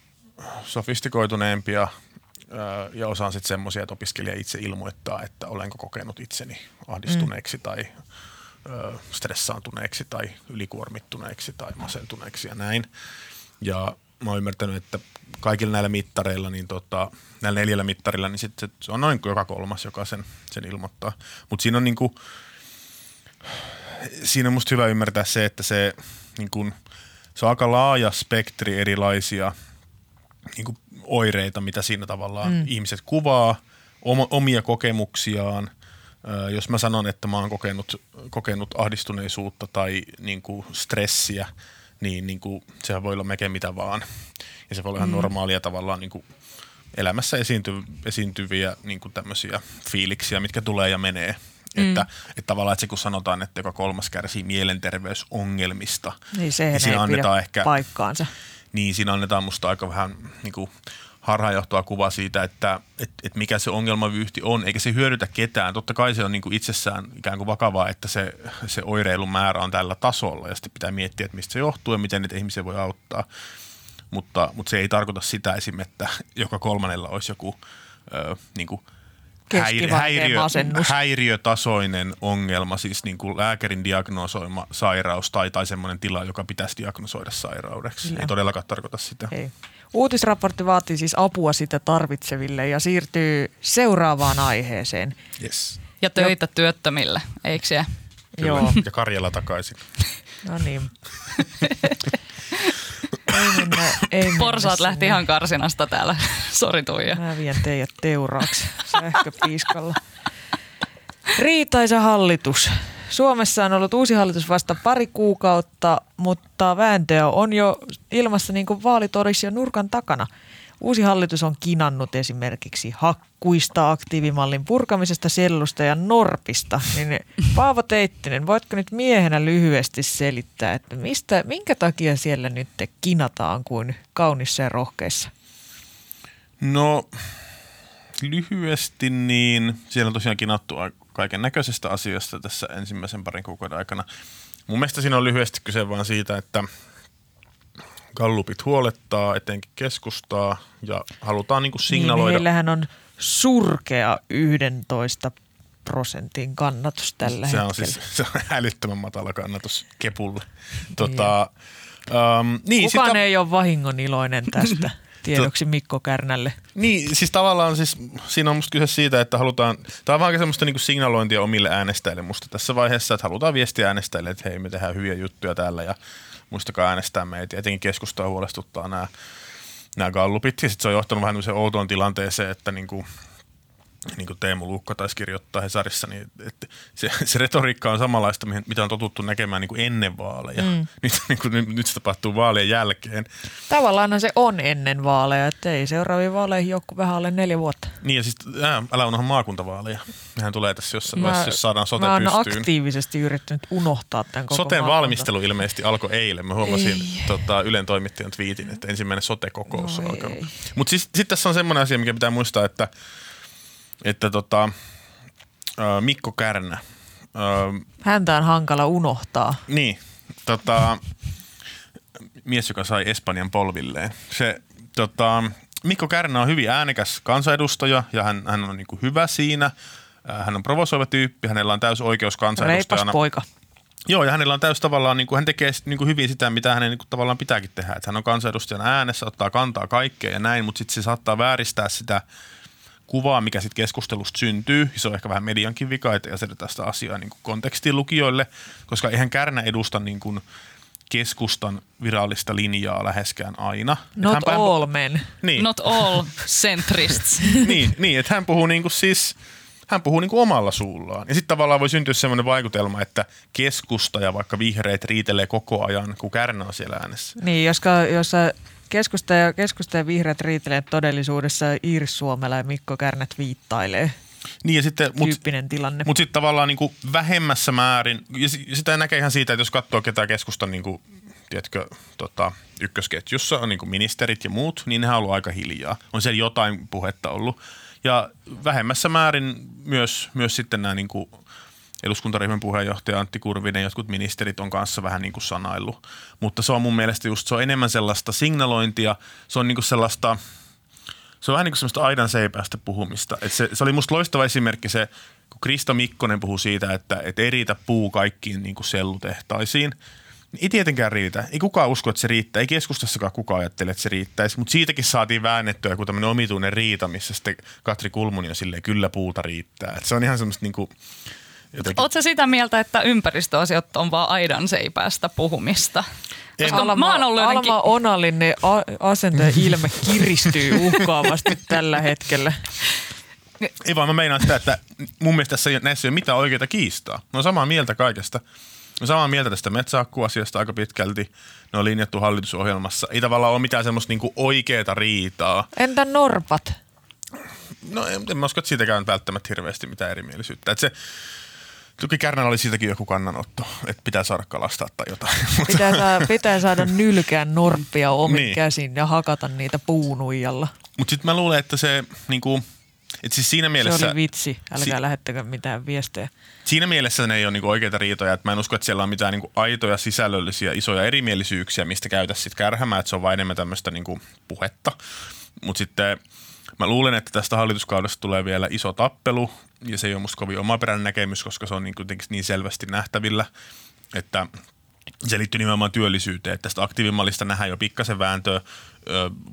sofistikoituneempia, ja osa on sitten semmoisia, että opiskelija itse ilmoittaa, että olenko kokenut itseni ahdistuneeksi mm. tai stressaantuneeksi tai ylikuormittuneeksi tai masentuneeksi ja näin. Ja mä oon ymmärtänyt, että kaikilla näillä mittareilla, niin tota, näillä neljällä mittarilla, niin sit se on noin joka kolmas, joka sen, sen ilmoittaa. Mutta siinä on niinku, siinä on musta hyvä ymmärtää se, että se, niinku, se on aika laaja spektri erilaisia niinku, oireita, mitä siinä tavallaan mm. ihmiset kuvaa, omia kokemuksiaan – jos mä sanon, että mä oon kokenut, kokenut ahdistuneisuutta tai niin kuin stressiä, niin, niin kuin, sehän voi olla melkein mitä vaan. Ja se voi olla ihan mm. normaalia tavallaan niin kuin elämässä esiinty, esiintyviä niin kuin tämmöisiä fiiliksiä, mitkä tulee ja menee. Mm. Että, että tavallaan, että se kun sanotaan, että joka kolmas kärsii mielenterveysongelmista, niin, niin siinä ei annetaan ehkä, paikkaansa. Niin, siinä annetaan musta aika vähän niin kuin, harhaanjohtava kuva siitä, että et, et mikä se ongelmavyyhti on, eikä se hyödytä ketään. Totta kai se on niin kuin itsessään ikään kuin vakavaa, että se, se oireilun määrä on tällä tasolla ja sitten pitää miettiä, että mistä se johtuu ja miten niitä ihmisiä voi auttaa. Mutta, mutta se ei tarkoita sitä esim. että joka kolmannella olisi joku ö, niin kuin häiriö, häiriötasoinen ongelma, siis niin kuin lääkärin diagnosoima sairaus tai, tai semmoinen tila, joka pitäisi diagnosoida sairaudeksi. Kyllä. Ei todellakaan tarkoita sitä. Ei. Uutisraportti vaatii siis apua sitä tarvitseville ja siirtyy seuraavaan aiheeseen. Yes. Ja töitä jo. työttömille, eikö se? Kyllä. Joo. Ja Karjala takaisin. No niin. ei mennä, ei Porsaat lähti sinne. ihan karsinasta täällä. Sori Tuija. Mä vien teidät teuraaksi sähköpiiskalla. Riitaisa hallitus. Suomessa on ollut uusi hallitus vasta pari kuukautta, mutta vääntöä on jo ilmassa niin kuin vaalitorissa ja nurkan takana. Uusi hallitus on kinannut esimerkiksi hakkuista, aktiivimallin purkamisesta, sellusta ja norpista. Niin Paavo Teittinen, voitko nyt miehenä lyhyesti selittää, että mistä, minkä takia siellä nyt kinataan kuin kaunissa ja rohkeissa? No lyhyesti niin siellä on tosiaan kinattu kaiken näköisestä asiasta tässä ensimmäisen parin kuukauden aikana. Mun mielestä siinä on lyhyesti kyse vain siitä, että gallupit huolettaa, etenkin keskustaa ja halutaan niin signaloida. Niin, heillähän on surkea 11 prosentin kannatus tällä se hetkellä. On siis, se on älyttömän matala kannatus Kepulle. Tota, um, niin, Kukaan sitä... ei ole vahingon iloinen tästä. Tiedoksi Mikko Kärnälle. Niin, siis tavallaan siis, siinä on musta kyse siitä, että halutaan, tämä on vaan semmoista niin signalointia omille äänestäjille musta tässä vaiheessa, että halutaan viestiä äänestäjille, että hei me tehdään hyviä juttuja täällä ja muistakaa äänestää meitä. Etenkin keskustaa huolestuttaa nämä, nämä gallupit ja sitten se on johtanut vähän outoon tilanteeseen, että niin kuin, niin kuin Teemu Luukka taisi kirjoittaa Hesarissa, niin että se, se retoriikka on samanlaista, mitä on totuttu näkemään niin kuin ennen vaaleja. Mm. Nyt, niin kuin, nyt, nyt se tapahtuu vaalien jälkeen. Tavallaan se on ennen vaaleja, että ei seuraaviin vaaleihin joku vähän alle neljä vuotta. Niin ja siis ää, älä unohda maakuntavaaleja. Nehän tulee tässä jossain vaiheessa, jos saadaan sote mä pystyyn. aktiivisesti yrittänyt unohtaa tämän koko Soteen valmistelu ilmeisesti alkoi eilen. Mä huomasin tota, Ylen toimittajan twiitin, että ensimmäinen sote-kokous no on alkanut. Mutta siis, sitten tässä on semmoinen asia, mikä pitää muistaa, että – että tota, Mikko Kärnä. Häntä on hankala unohtaa. Niin, tota, mies, joka sai Espanjan polvilleen. Se, tota, Mikko Kärnä on hyvin äänekäs kansanedustaja ja hän, hän on niin hyvä siinä. Hän on provosoiva tyyppi, hänellä on täys oikeus kansanedustajana. Reipas poika. Joo, ja hänellä on täys tavallaan, niin kuin, hän tekee niin kuin hyvin sitä, mitä hänen niin kuin, tavallaan pitääkin tehdä. Että hän on kansanedustajana äänessä, ottaa kantaa kaikkea ja näin, mutta sitten se saattaa vääristää sitä – kuvaa, mikä sitten keskustelusta syntyy. Se on ehkä vähän mediankin vika, että asetetaan sitä asiaa niin kontekstiin lukijoille, koska eihän Kärnä edusta niin kuin keskustan virallista linjaa läheskään aina. Not hän all men. Niin. Not all centrists. niin, niin, että hän puhuu niin kuin siis hän puhuu niin kuin omalla suullaan. Ja sitten tavallaan voi syntyä sellainen vaikutelma, että keskusta ja vaikka vihreät riitelee koko ajan, kun Kärnä on siellä äänessä. Niin, jos, jos Keskusta ja, keskusta ja vihreät riitelee todellisuudessa Iiris Suomela ja Mikko Kärnät viittailee. Niin ja sitten, mut, tyyppinen tilanne. Mutta sitten tavallaan niin kuin vähemmässä määrin, ja sitä näkee ihan siitä, että jos katsoo ketään keskustan niin kuin, tiedätkö, tota, ykkösketjussa on niin kuin ministerit ja muut, niin ne on ollut aika hiljaa. On siellä jotain puhetta ollut. Ja vähemmässä määrin myös, myös sitten nämä niin kuin eduskuntaryhmän puheenjohtaja Antti Kurvinen, jotkut ministerit on kanssa vähän niin kuin sanaillut. Mutta se on mun mielestä just, se on enemmän sellaista signalointia, se on niin kuin sellaista, se on vähän niin kuin semmoista aidan seipäästä puhumista. Et se, se oli musta loistava esimerkki se, kun Krista Mikkonen puhui siitä, että et ei riitä puu kaikkiin niin kuin sellutehtaisiin. Ei tietenkään riitä. Ei kukaan usko, että se riittää. Ei keskustassakaan kukaan ajattele, että se riittäisi. Mutta siitäkin saatiin väännettyä joku tämmöinen omituinen riita, missä sitten Katri Kulmuni on silleen, kyllä puuta riittää. Et se on ihan semmoista niin kuin, jotenkin... Oletko sitä mieltä, että ympäristöasiat on vaan aidan seipäästä puhumista? Koska Alma, mä oon ollut jotenkin... Alma Onalin a- asento ja ilme kiristyy uhkaavasti tällä hetkellä. Ei vaan mä meinaan sitä, että mun mielestä tässä ei, näissä ei ole mitään oikeita kiistaa. Ne on samaa mieltä kaikesta. Ne on samaa mieltä tästä metsäakkuasiasta aika pitkälti. Ne on linjattu hallitusohjelmassa. Ei tavallaan ole mitään semmoista niinku oikeaa riitaa. Entä norpat? No en, en mä usko, että siitäkään välttämättä hirveästi mitään erimielisyyttä. Että se, Toki Kärnällä oli siitäkin joku kannanotto, että pitää saada kalastaa tai jotain. Pitää, saada, pitää saada nylkeä norppia omin niin. käsin ja hakata niitä puunuijalla. Mutta sitten mä luulen, että se niinku, et siis siinä mielessä... Se oli vitsi, älkää si- lähettäkö mitään viestejä. Siinä mielessä ne ei ole niinku oikeita riitoja, että mä en usko, että siellä on mitään niinku aitoja sisällöllisiä isoja erimielisyyksiä, mistä käytäisiin sitten kärhämään, että se on vain enemmän tämmöistä niinku puhetta. Mutta sitten Mä luulen, että tästä hallituskaudesta tulee vielä iso tappelu, ja se ei ole musta kovin omaperäinen näkemys, koska se on niin, niin selvästi nähtävillä, että se liittyy nimenomaan työllisyyteen. Tästä aktiivimallista nähdään jo pikkasen vääntöä.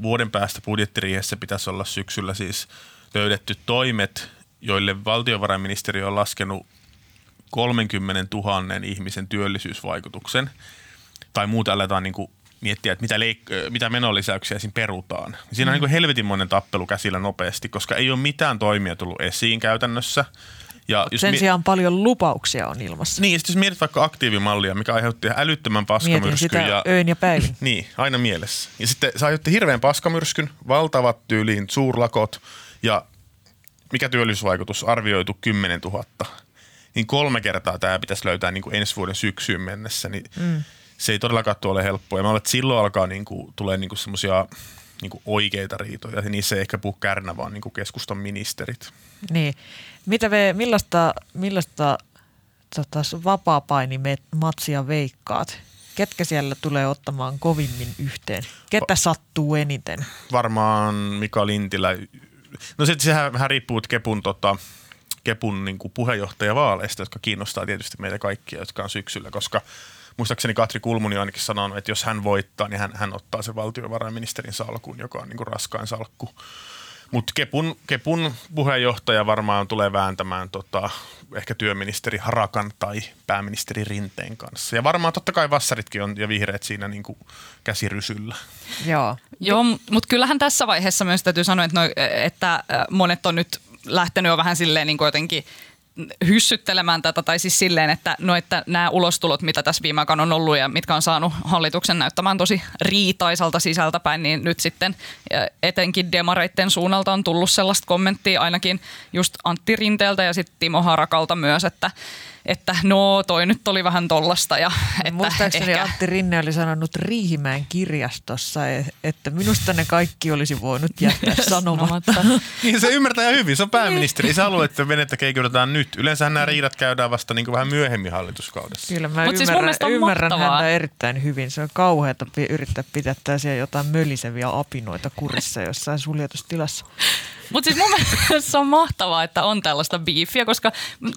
Vuoden päästä budjettiriihessä pitäisi olla syksyllä siis löydetty toimet, joille valtiovarainministeriö on laskenut 30 000 ihmisen työllisyysvaikutuksen. Tai muuta aletaan niin kuin miettiä, että mitä, leik- mitä menolisäyksiä siinä perutaan. Siinä mm. on niin helvetinmoinen tappelu käsillä nopeasti, koska ei ole mitään toimia tullut esiin käytännössä. Ja Sen mi- sijaan paljon lupauksia on ilmassa. Niin, ja jos mietit vaikka aktiivimallia, mikä aiheutti älyttömän paskamyrskyn. ja, öin ja päivin. niin, aina mielessä. Ja sitten sä aiheutti hirveän paskamyrskyn, valtavat tyyliin suurlakot ja mikä työllisyysvaikutus arvioitu 10 000. Niin kolme kertaa tämä pitäisi löytää niin kuin ensi vuoden syksyyn mennessä. Niin mm se ei todellakaan ole helppoa. Ja mä olen, että silloin alkaa niin kuin, tulee niin semmoisia niin oikeita riitoja. Ja niissä ei ehkä puhu Kärnä, vaan niin kuin keskustan ministerit. Niin. Mitä ve, millaista, millaista tota, vapaa-painimatsia veikkaat? Ketkä siellä tulee ottamaan kovimmin yhteen? Ketä sattuu eniten? Varmaan Mika Lintilä. No sitten sehän vähän riippuu Kepun, tota, Kepun niin kuin puheenjohtajavaaleista, jotka kiinnostaa tietysti meitä kaikkia, jotka on syksyllä, koska – muistaakseni Katri Kulmuni on ainakin sanonut, että jos hän voittaa, niin hän, hän ottaa sen valtiovarainministerin salkun, joka on niin kuin raskain salkku. Mutta Kepun, Kepun puheenjohtaja varmaan tulee vääntämään tota, ehkä työministeri Harakan tai pääministeri Rinteen kanssa. Ja varmaan totta kai vassaritkin on ja vihreät siinä niin kuin käsirysyllä. Joo, Joo mutta kyllähän tässä vaiheessa myös täytyy sanoa, että, no, että monet on nyt lähtenyt jo vähän silleen niin kuin jotenkin – hyssyttelemään tätä, tai siis silleen, että, no, että nämä ulostulot, mitä tässä viime aikoina on ollut ja mitkä on saanut hallituksen näyttämään tosi riitaisalta sisältäpäin, niin nyt sitten etenkin demareitten suunnalta on tullut sellaista kommenttia ainakin just Antti Rinteeltä ja sitten Timo Harakalta myös, että että no toi nyt oli vähän tollasta. Ja, että Muistaakseni ehkä... Antti Rinne oli sanonut Riihimäen kirjastossa, e- että minusta ne kaikki olisi voinut jättää sanomatta. niin se ymmärtää hyvin, se on pääministeri. Se haluaa, että venettä keikkutetaan nyt. Yleensä nämä riidat käydään vasta niin vähän myöhemmin hallituskaudessa. Kyllä mä Mut siis ymmärrän, siis ymmärrän häntä erittäin hyvin. Se on kauheata yrittää pitää siellä jotain möliseviä apinoita kurissa jossain suljetustilassa. Mutta siis mun mielestä se on mahtavaa, että on tällaista beefiä, koska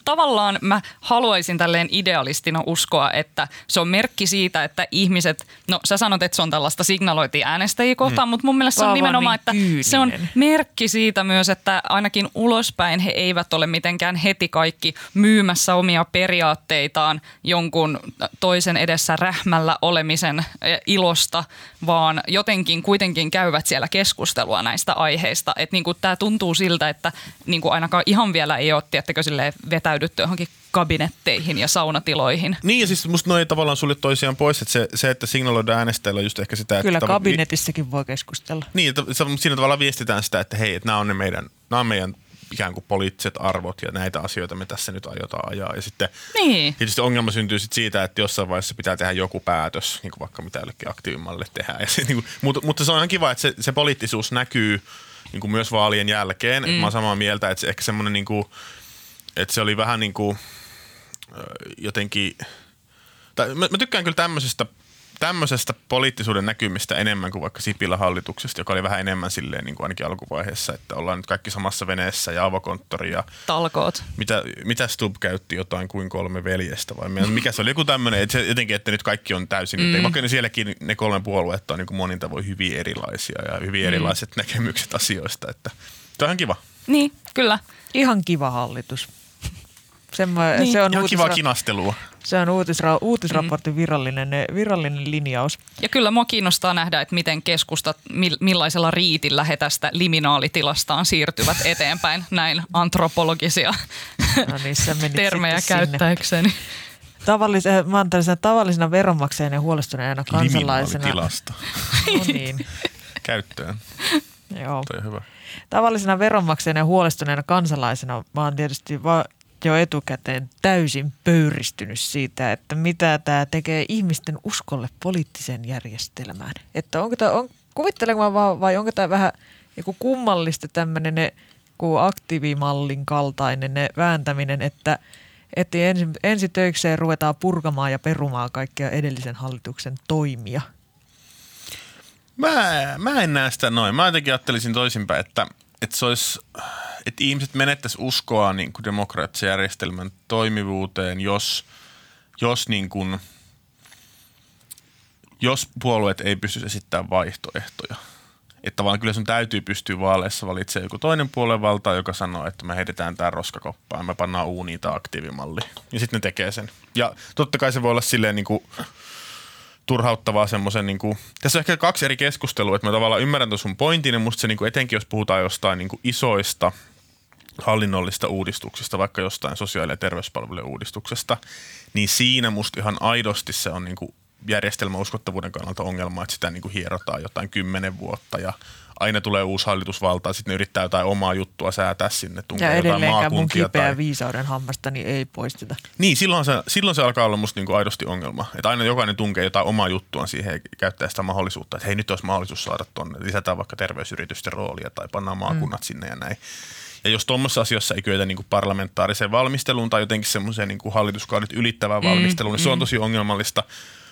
tavallaan mä haluaisin tälleen idealistina uskoa, että se on merkki siitä, että ihmiset, no sä sanot, että se on tällaista signaloitia äänestäjiä kohtaan, mm. mutta mun mielestä se on nimenomaan, niin että se on merkki siitä myös, että ainakin ulospäin he eivät ole mitenkään heti kaikki myymässä omia periaatteitaan jonkun toisen edessä rähmällä olemisen e, ilosta, vaan jotenkin kuitenkin käyvät siellä keskustelua näistä aiheista. Että niin tämä tuntuu siltä, että niin kuin ainakaan ihan vielä ei ole, tiettäkö, vetäydytty johonkin kabinetteihin ja saunatiloihin. Niin ja siis musta noin tavallaan sulle toisiaan pois, että se, se että signaloidaan äänestäjillä just ehkä sitä, Kyllä että... kabinetissakin voi keskustella. Niin, että siinä tavallaan viestitään sitä, että hei, että nämä on ne meidän, nämä on meidän ikään kuin poliittiset arvot ja näitä asioita me tässä nyt aiotaan ajaa. Ja sitten niin. tietysti ongelma syntyy sit siitä, että jossain vaiheessa pitää tehdä joku päätös, niin kuin vaikka mitä jollekin aktiivimalle tehdään. Ja se, niin kuin, mutta, mutta se on ihan kiva, että se, se poliittisuus näkyy – niin kuin myös vaalien jälkeen. Mm. Mä oon samaa mieltä, että se ehkä semmoinen, niin kuin, että se oli vähän niin kuin, jotenkin, tai mä, mä tykkään kyllä tämmöisestä tämmöisestä poliittisuuden näkymistä enemmän kuin vaikka Sipilä hallituksesta, joka oli vähän enemmän silleen niin kuin ainakin alkuvaiheessa, että ollaan nyt kaikki samassa veneessä ja avokonttori ja Talkoot. mitä, mitä Stub käytti jotain kuin kolme veljestä vai mikä se oli joku tämmöinen, että se, jotenkin, että nyt kaikki on täysin, mm. vaikka ne sielläkin ne kolme puoluetta on niin kuin monin tavoin hyvin erilaisia ja hyvin erilaiset mm. näkemykset asioista, että se on ihan kiva. Niin, kyllä. Ihan kiva hallitus. Semmo, niin. se on Ihan kivaa kinastelua. Se on uutisra- uutisraportin virallinen, virallinen linjaus. Ja kyllä mua kiinnostaa nähdä, että miten keskustat, millaisella riitillä he tästä liminaalitilastaan siirtyvät eteenpäin näin antropologisia no niin, termejä käyttäykseni. Tavallis- mä oon tavallisena veronmaksajana ja huolestuneena kansalaisena. Liminaalitilasta. no niin. Käyttöön. Joo. Toi on hyvä. Tavallisena veronmaksajana ja huolestuneena kansalaisena mä oon tietysti va- jo etukäteen täysin pöyristynyt siitä, että mitä tämä tekee ihmisten uskolle poliittiseen järjestelmään. Että onko tämä, on, kuvittelenko vaan vai onko tämä vähän joku kummallista tämmöinen aktiivimallin kaltainen ne vääntäminen, että, että ensi, ensi töikseen ruvetaan purkamaan ja perumaan kaikkia edellisen hallituksen toimia. Mä, mä en näe sitä noin. Mä jotenkin ajattelisin toisinpäin, että, että se olisi että ihmiset menettäisi uskoa niin kuin demokraattisen järjestelmän toimivuuteen, jos, jos, niin kuin, jos puolueet ei pysty esittämään vaihtoehtoja. Että vaan kyllä sun täytyy pystyä vaaleissa valitsemaan joku toinen puolueen valta, joka sanoo, että me heitetään tämä roskakoppaan ja me pannaan uuniin tämä aktiivimalli. Ja sitten ne tekee sen. Ja totta kai se voi olla silleen niin kuin, turhauttavaa semmoisen, niin kuin, tässä on ehkä kaksi eri keskustelua, että mä tavallaan ymmärrän tuon sun pointin, ja musta se niin kuin, etenkin jos puhutaan jostain niin kuin isoista hallinnollista uudistuksista, vaikka jostain sosiaali- ja terveyspalvelujen uudistuksesta, niin siinä musta ihan aidosti se on niin kuin järjestelmän uskottavuuden kannalta ongelma, että sitä niin kuin hierotaan jotain kymmenen vuotta ja aina tulee uusi hallitusvalta ja sitten ne yrittää jotain omaa juttua säätää sinne. Ja edelleenkään mun kipeä tai... viisauden hammasta niin ei poisteta. Niin, silloin se, silloin se alkaa olla musta niinku aidosti ongelma. Että aina jokainen tunkee jotain omaa juttua siihen ja käyttää sitä mahdollisuutta, että hei nyt olisi mahdollisuus saada tuonne, lisätään vaikka terveysyritysten roolia tai pannaan maakunnat mm. sinne ja näin. Ja jos tuommoisessa asiassa ei kyetä niin kuin parlamentaariseen valmisteluun tai jotenkin semmoiseen niin kuin hallituskaudet ylittävään mm, valmisteluun, niin mm. se on mm. tosi ongelmallista.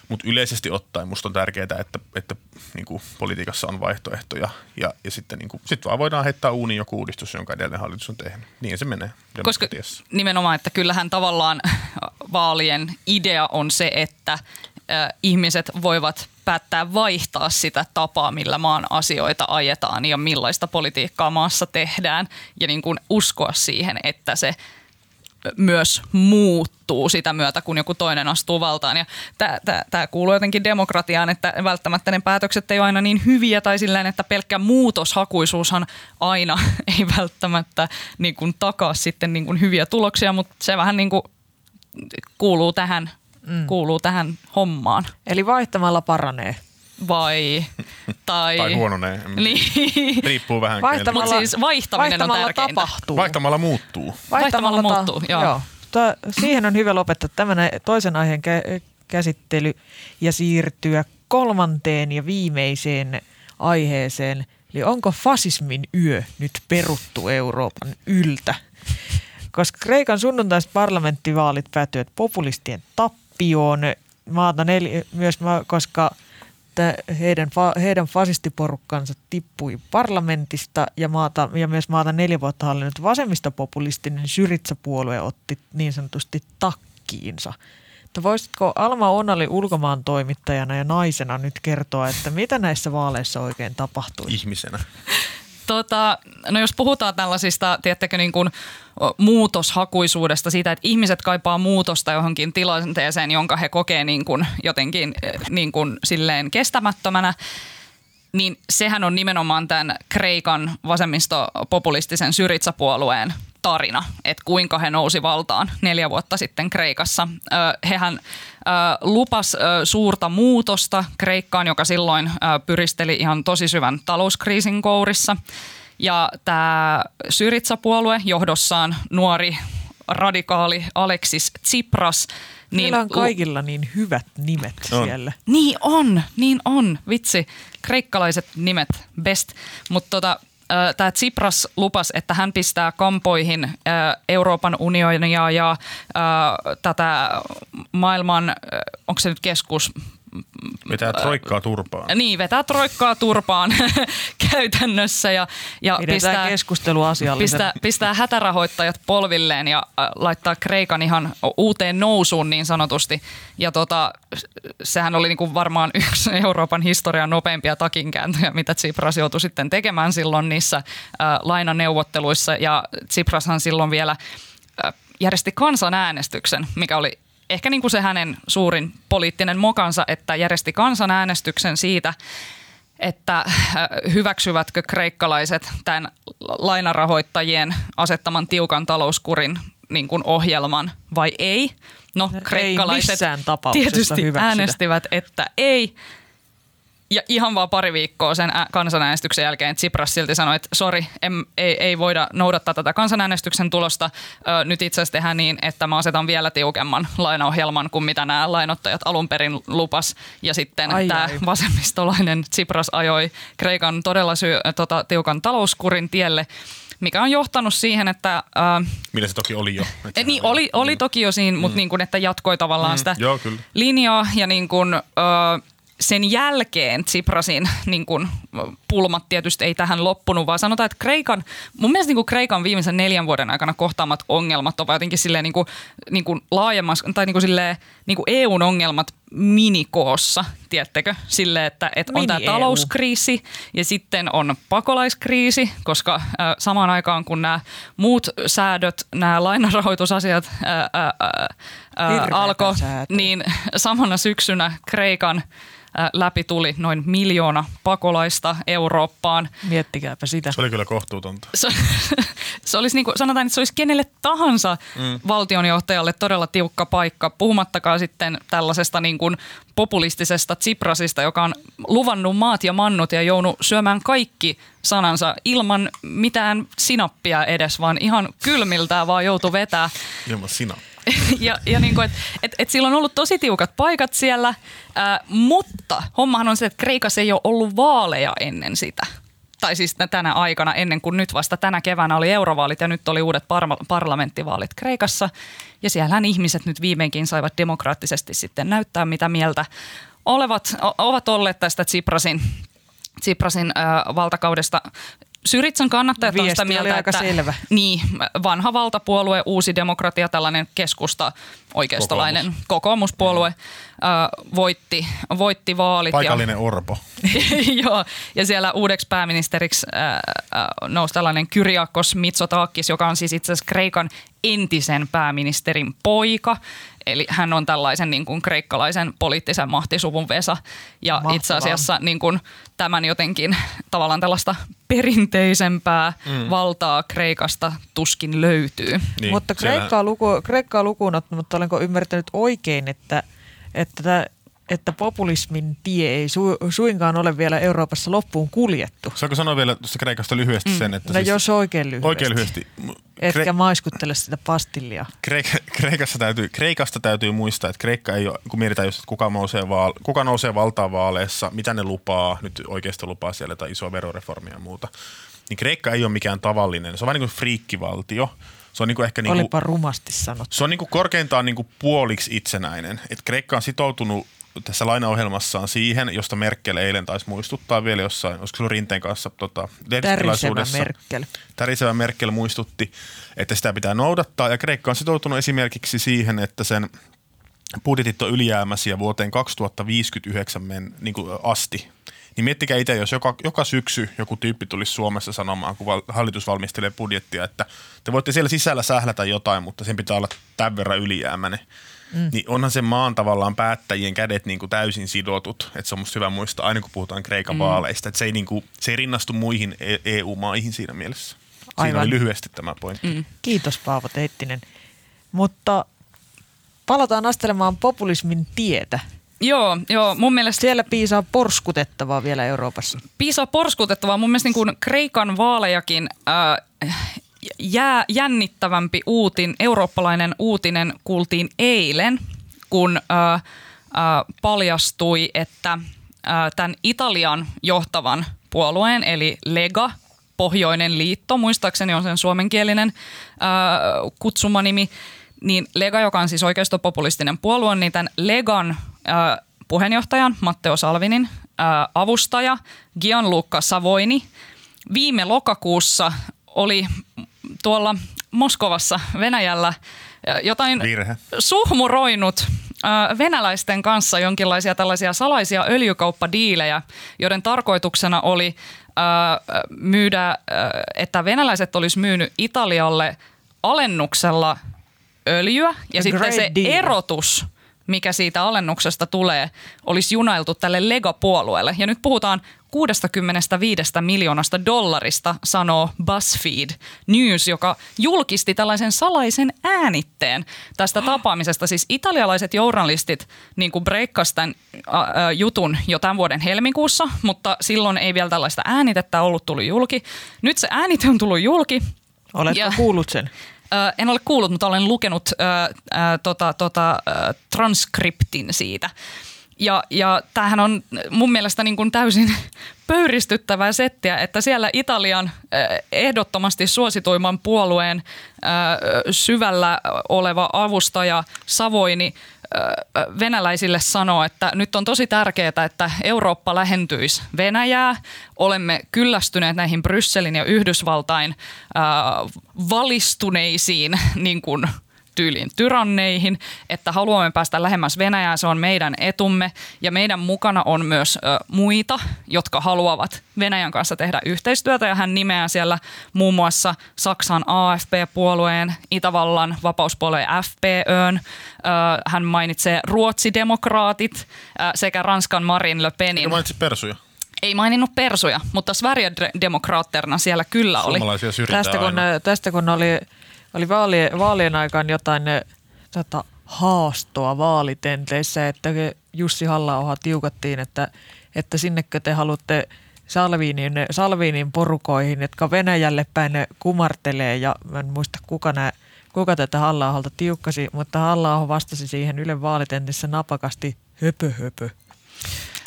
Mutta yleisesti ottaen musta on tärkeää, että, että niin kuin politiikassa on vaihtoehtoja ja, ja sitten niin kuin, sit vaan voidaan heittää uuniin joku uudistus, jonka edellinen hallitus on tehnyt. Niin se menee Koska nimenomaan, että kyllähän tavallaan vaalien idea on se, että ihmiset voivat päättää vaihtaa sitä tapaa, millä maan asioita ajetaan ja millaista politiikkaa maassa tehdään ja niin kuin uskoa siihen, että se myös muuttuu sitä myötä, kun joku toinen astuu valtaan. Ja tämä kuuluu jotenkin demokratiaan, että välttämättä ne päätökset ei ole aina niin hyviä tai silleen, että pelkkä muutoshakuisuushan aina ei välttämättä niin kuin takaa sitten niin kuin hyviä tuloksia, mutta se vähän niin kuin kuuluu tähän mm. kuuluu tähän hommaan. Eli vaihtamalla paranee. Vai, tai... tai huononee. Niin. Riippuu vähän. Vaihtamalla, Mutta siis vaihtaminen vaihtamalla on tärkeintä. tapahtuu. Vaihtamalla muuttuu. Vaihtamalla, vaihtamalla muuttuu, joo. joo. Tää, siihen on hyvä lopettaa tämän toisen aiheen kä- käsittely ja siirtyä kolmanteen ja viimeiseen aiheeseen. Eli onko fasismin yö nyt peruttu Euroopan yltä? Koska Kreikan sunnuntaiset parlamenttivaalit päättyivät populistien tappioon maata nel- myös koska heidän, heidän fasistiporukkansa tippui parlamentista ja, maata, ja myös maata neljä vuotta hallinnut vasemmistopopulistinen Syritsa-puolue otti niin sanotusti takkiinsa. Että voisitko Alma Onali ulkomaan toimittajana ja naisena nyt kertoa, että mitä näissä vaaleissa oikein tapahtui? Ihmisenä. Tota, no jos puhutaan tällaisista, tiedättekö, niin kuin muutoshakuisuudesta, siitä, että ihmiset kaipaa muutosta johonkin tilanteeseen, jonka he kokee niin kuin jotenkin niin kuin silleen kestämättömänä, niin sehän on nimenomaan tämän Kreikan vasemmistopopulistisen Syritsa-puolueen tarina, että kuinka he nousi valtaan neljä vuotta sitten Kreikassa. Hehän lupas suurta muutosta Kreikkaan, joka silloin pyristeli ihan tosi syvän talouskriisin kourissa. Ja tämä Syritsa-puolue johdossaan nuori radikaali Alexis Tsipras. Niin, Meillä on kaikilla niin hyvät nimet on. siellä. Niin on, niin on. Vitsi, kreikkalaiset nimet, best. Mutta tota, tämä Tsipras lupas, että hän pistää kampoihin Euroopan unionia ja tätä maailman, onko se nyt keskus, Vetää troikkaa turpaan. Niin, vetää troikkaa turpaan käytännössä ja, ja pistää, keskustelu pistää, pistää hätärahoittajat polvilleen ja äh, laittaa Kreikan ihan uuteen nousuun niin sanotusti. Ja tota, sehän oli niinku varmaan yksi Euroopan historian nopeimpia takinkääntöjä, mitä Tsipras joutui sitten tekemään silloin niissä äh, lainaneuvotteluissa. Ja Tsiprashan silloin vielä äh, järjesti kansanäänestyksen, mikä oli ehkä niin kuin se hänen suurin poliittinen mokansa, että järjesti kansanäänestyksen siitä, että äh, hyväksyvätkö kreikkalaiset tämän lainarahoittajien asettaman tiukan talouskurin niin kuin ohjelman vai ei. No, kreikkalaiset tietysti hyväksytä. äänestivät, että ei ja ihan vaan pari viikkoa sen kansanäänestyksen jälkeen Tsipras silti sanoi, että sori, ei, ei voida noudattaa tätä kansanäänestyksen tulosta. Ö, nyt itse asiassa tehdään niin, että mä asetan vielä tiukemman lainaohjelman kuin mitä nämä lainottajat alun perin lupas. Ja sitten tämä vasemmistolainen Tsipras ajoi Kreikan todella syy, tota, tiukan talouskurin tielle mikä on johtanut siihen, että... Äh, Millä se toki oli jo. Että niin, oli, oli toki jo siinä, mm. mutta niin kuin, että jatkoi tavallaan mm. sitä Joo, kyllä. linjaa ja niin kuin, äh, sen jälkeen Tsiprasin niin kuin, pulmat tietysti ei tähän loppunut, vaan sanotaan, että Kreikan, mun mielestä niin kuin Kreikan viimeisen neljän vuoden aikana kohtaamat ongelmat ovat jotenkin silleen niin kuin, niin kuin laajemmassa, tai niin kuin silleen, niin kuin EUn ongelmat minikoossa, tiedättekö? Silleen, että, että on tämä talouskriisi ja sitten on pakolaiskriisi, koska äh, samaan aikaan kun nämä muut säädöt, nämä lainarahoitusasiat äh, äh, äh, alkoi, niin samana syksynä Kreikan – läpi tuli noin miljoona pakolaista Eurooppaan. Miettikääpä sitä. Se oli kyllä kohtuutonta. Se, se olisi niin kuin, sanotaan, että se olisi kenelle tahansa mm. valtionjohtajalle todella tiukka paikka, puhumattakaan sitten tällaisesta niin kuin populistisesta Tsiprasista, joka on luvannut maat ja mannut ja jounut syömään kaikki sanansa ilman mitään sinappia edes, vaan ihan kylmiltään vaan joutu vetää. Ilman sinappia. ja, ja niin kuin, et, et, et sillä on ollut tosi tiukat paikat siellä, ää, mutta hommahan on se, että Kreikassa ei ole ollut vaaleja ennen sitä. Tai siis tänä aikana, ennen kuin nyt vasta tänä keväänä oli eurovaalit ja nyt oli uudet par- parlamenttivaalit Kreikassa. Ja siellähän ihmiset nyt viimeinkin saivat demokraattisesti sitten näyttää, mitä mieltä olevat, ovat olleet tästä Tsiprasin Tsiprasin äh, valtakaudesta Syritsan kannattajat on sitä mieltä, että selvä. Niin, vanha valtapuolue, uusi demokratia, tällainen keskusta, oikeistolainen kokoomus. kokoomuspuolue äh, voitti, voitti vaalit. Paikallinen ja, Orpo. joo, ja siellä uudeksi pääministeriksi äh, äh, nousi tällainen Kyriakos Mitsotakis, joka on siis itse asiassa Kreikan entisen pääministerin poika. Eli hän on tällaisen niin kuin kreikkalaisen poliittisen mahtisuvun Vesa. Ja Mahtavaa. itse asiassa niin kuin tämän jotenkin tavallaan tällaista perinteisempää mm. valtaa Kreikasta tuskin löytyy. Niin, mutta Kreikkaa, luku, Kreikkaa lukuun ottamatta olenko ymmärtänyt oikein, että, että että populismin tie ei su, suinkaan ole vielä Euroopassa loppuun kuljettu. Saanko sanoa vielä tuosta Kreikasta lyhyesti mm. sen? Että no siis jos oikein lyhyesti. Oikein lyhyesti. Etkä Kre- maiskuttele sitä pastillia. Kreik- Kreikassa täytyy, Kreikasta täytyy muistaa, että Kreikka ei ole, kun mietitään just, että kuka nousee, vaal- kuka nousee valtaan vaaleissa, mitä ne lupaa, nyt oikeasti lupaa siellä tai isoa veroreformia ja muuta, niin Kreikka ei ole mikään tavallinen, se on vain niin kuin friikkivaltio – se on niinku ehkä niinku, Olipa rumasti sanottu. Se on niinku korkeintaan niinku puoliksi itsenäinen. Et Kreikka on sitoutunut tässä lainaohjelmassaan siihen, josta Merkel eilen taisi muistuttaa vielä jossain, olisiko se Rinteen kanssa tota, Tärisevä Merkel. Tärisevä Merkel muistutti, että sitä pitää noudattaa ja Kreikka on sitoutunut esimerkiksi siihen, että sen budjetit on ylijäämäisiä vuoteen 2059 men, niin kuin asti. Niin miettikää itse, jos joka, joka syksy joku tyyppi tulisi Suomessa sanomaan, kun val, hallitus valmistelee budjettia, että te voitte siellä sisällä sählätä jotain, mutta sen pitää olla tämän verran ylijäämäinen. Mm. Niin onhan se maan tavallaan päättäjien kädet niin kuin täysin sidotut. Että se on musta hyvä muistaa aina kun puhutaan Kreikan mm. vaaleista. Että se ei, niin kuin, se ei rinnastu muihin EU-maihin e siinä mielessä. Siinä Aivan. oli lyhyesti tämä pointti. Mm. Kiitos Paavo Teittinen. Mutta palataan astelemaan populismin tietä. Joo, joo, mun mielestä... Siellä piisaa porskutettavaa vielä Euroopassa. Piisaa porskutettavaa. Mun mielestä niin kuin Kreikan vaalejakin äh, jää, jännittävämpi uutin, eurooppalainen uutinen kuultiin eilen, kun äh, äh, paljastui, että äh, tämän Italian johtavan puolueen, eli Lega, Pohjoinen liitto, muistaakseni on sen suomenkielinen äh, kutsumanimi, niin Lega, joka on siis oikeistopopulistinen puolue, niin tämän Legan äh, puheenjohtajan Matteo Salvinin ää, avustaja Gianluca Savoini. Viime lokakuussa oli tuolla Moskovassa Venäjällä jotain Virhe. suhmuroinut venäläisten kanssa jonkinlaisia tällaisia salaisia öljykauppadiilejä, joiden tarkoituksena oli myydä, että venäläiset olisi myynyt Italialle alennuksella öljyä ja A sitten se deal. erotus mikä siitä alennuksesta tulee, olisi junailtu tälle Lega-puolueelle. Ja nyt puhutaan 65 miljoonasta dollarista, sanoo BuzzFeed News, joka julkisti tällaisen salaisen äänitteen tästä tapaamisesta. Siis italialaiset journalistit niin kuin breikkasi tämän ä, ä, jutun jo tämän vuoden helmikuussa, mutta silloin ei vielä tällaista äänitettä ollut tullut julki. Nyt se äänite on tullut julki. Oletko Ja- kuullut sen? Ö, en ole kuullut, mutta olen lukenut ö, ö, tota, tota, ö, transkriptin siitä. Ja, ja tämähän on mun mielestä niin kuin täysin pöyristyttävää settiä, että siellä Italian ö, ehdottomasti suosituimman puolueen ö, syvällä oleva avustaja Savoini ö, venäläisille sanoo, että nyt on tosi tärkeää, että Eurooppa lähentyisi Venäjää. Olemme kyllästyneet näihin Brysselin ja Yhdysvaltain valistuneisiin niin kuin, tyyliin tyranneihin, että haluamme päästä lähemmäs Venäjää, se on meidän etumme ja meidän mukana on myös ö, muita, jotka haluavat Venäjän kanssa tehdä yhteistyötä ja hän nimeää siellä muun muassa Saksan AFP-puolueen, Itävallan vapauspuolueen FPÖn, ö, hän mainitsee ruotsidemokraatit ö, sekä Ranskan Marine Le Penin. Mainitsi persuja? Ei maininnut persuja, mutta Sverigedemokraatterna siellä kyllä oli. Tästä kun, aina. tästä kun oli, oli vaalien, vaalien aikaan jotain tota, haastoa vaalitenteissä, että Jussi halla tiukattiin, että, että sinnekö te haluatte Salviinin, Salviinin porukoihin, jotka Venäjälle päin kumartelee ja mä en muista kuka, nää, kuka tätä halla tiukkasi, mutta halla vastasi siihen Ylen vaalitentissä napakasti höpö höpö.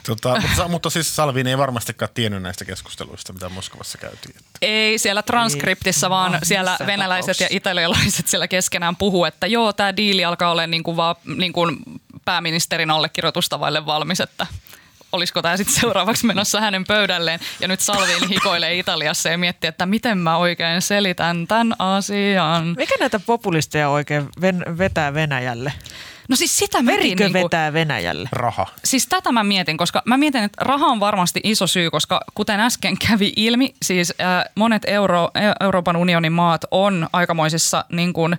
Tota, mutta, mutta siis Salvini ei varmastikaan tiennyt näistä keskusteluista, mitä Moskovassa käytiin. Että Ei siellä transkriptissa, Ei, vaan vaan siellä missään venäläiset ja italialaiset siellä keskenään puhuu, että joo, tämä diili alkaa olla niin kuin vaan niin kuin pääministerin allekirjoitusta vaille valmis, että olisiko tämä sitten seuraavaksi menossa hänen pöydälleen. Ja nyt Salvini hikoilee Italiassa ja miettii, että miten mä oikein selitän tämän asian. Mikä näitä populisteja oikein ven, vetää Venäjälle? No siis sitä mäkin Merikö niinku- vetää Venäjälle? raha. Siis tätä mä mietin, koska mä mietin, että raha on varmasti iso syy, koska kuten äsken kävi ilmi, siis äh, monet Euro, Euroopan unionin maat on aikamoisissa niin kuin,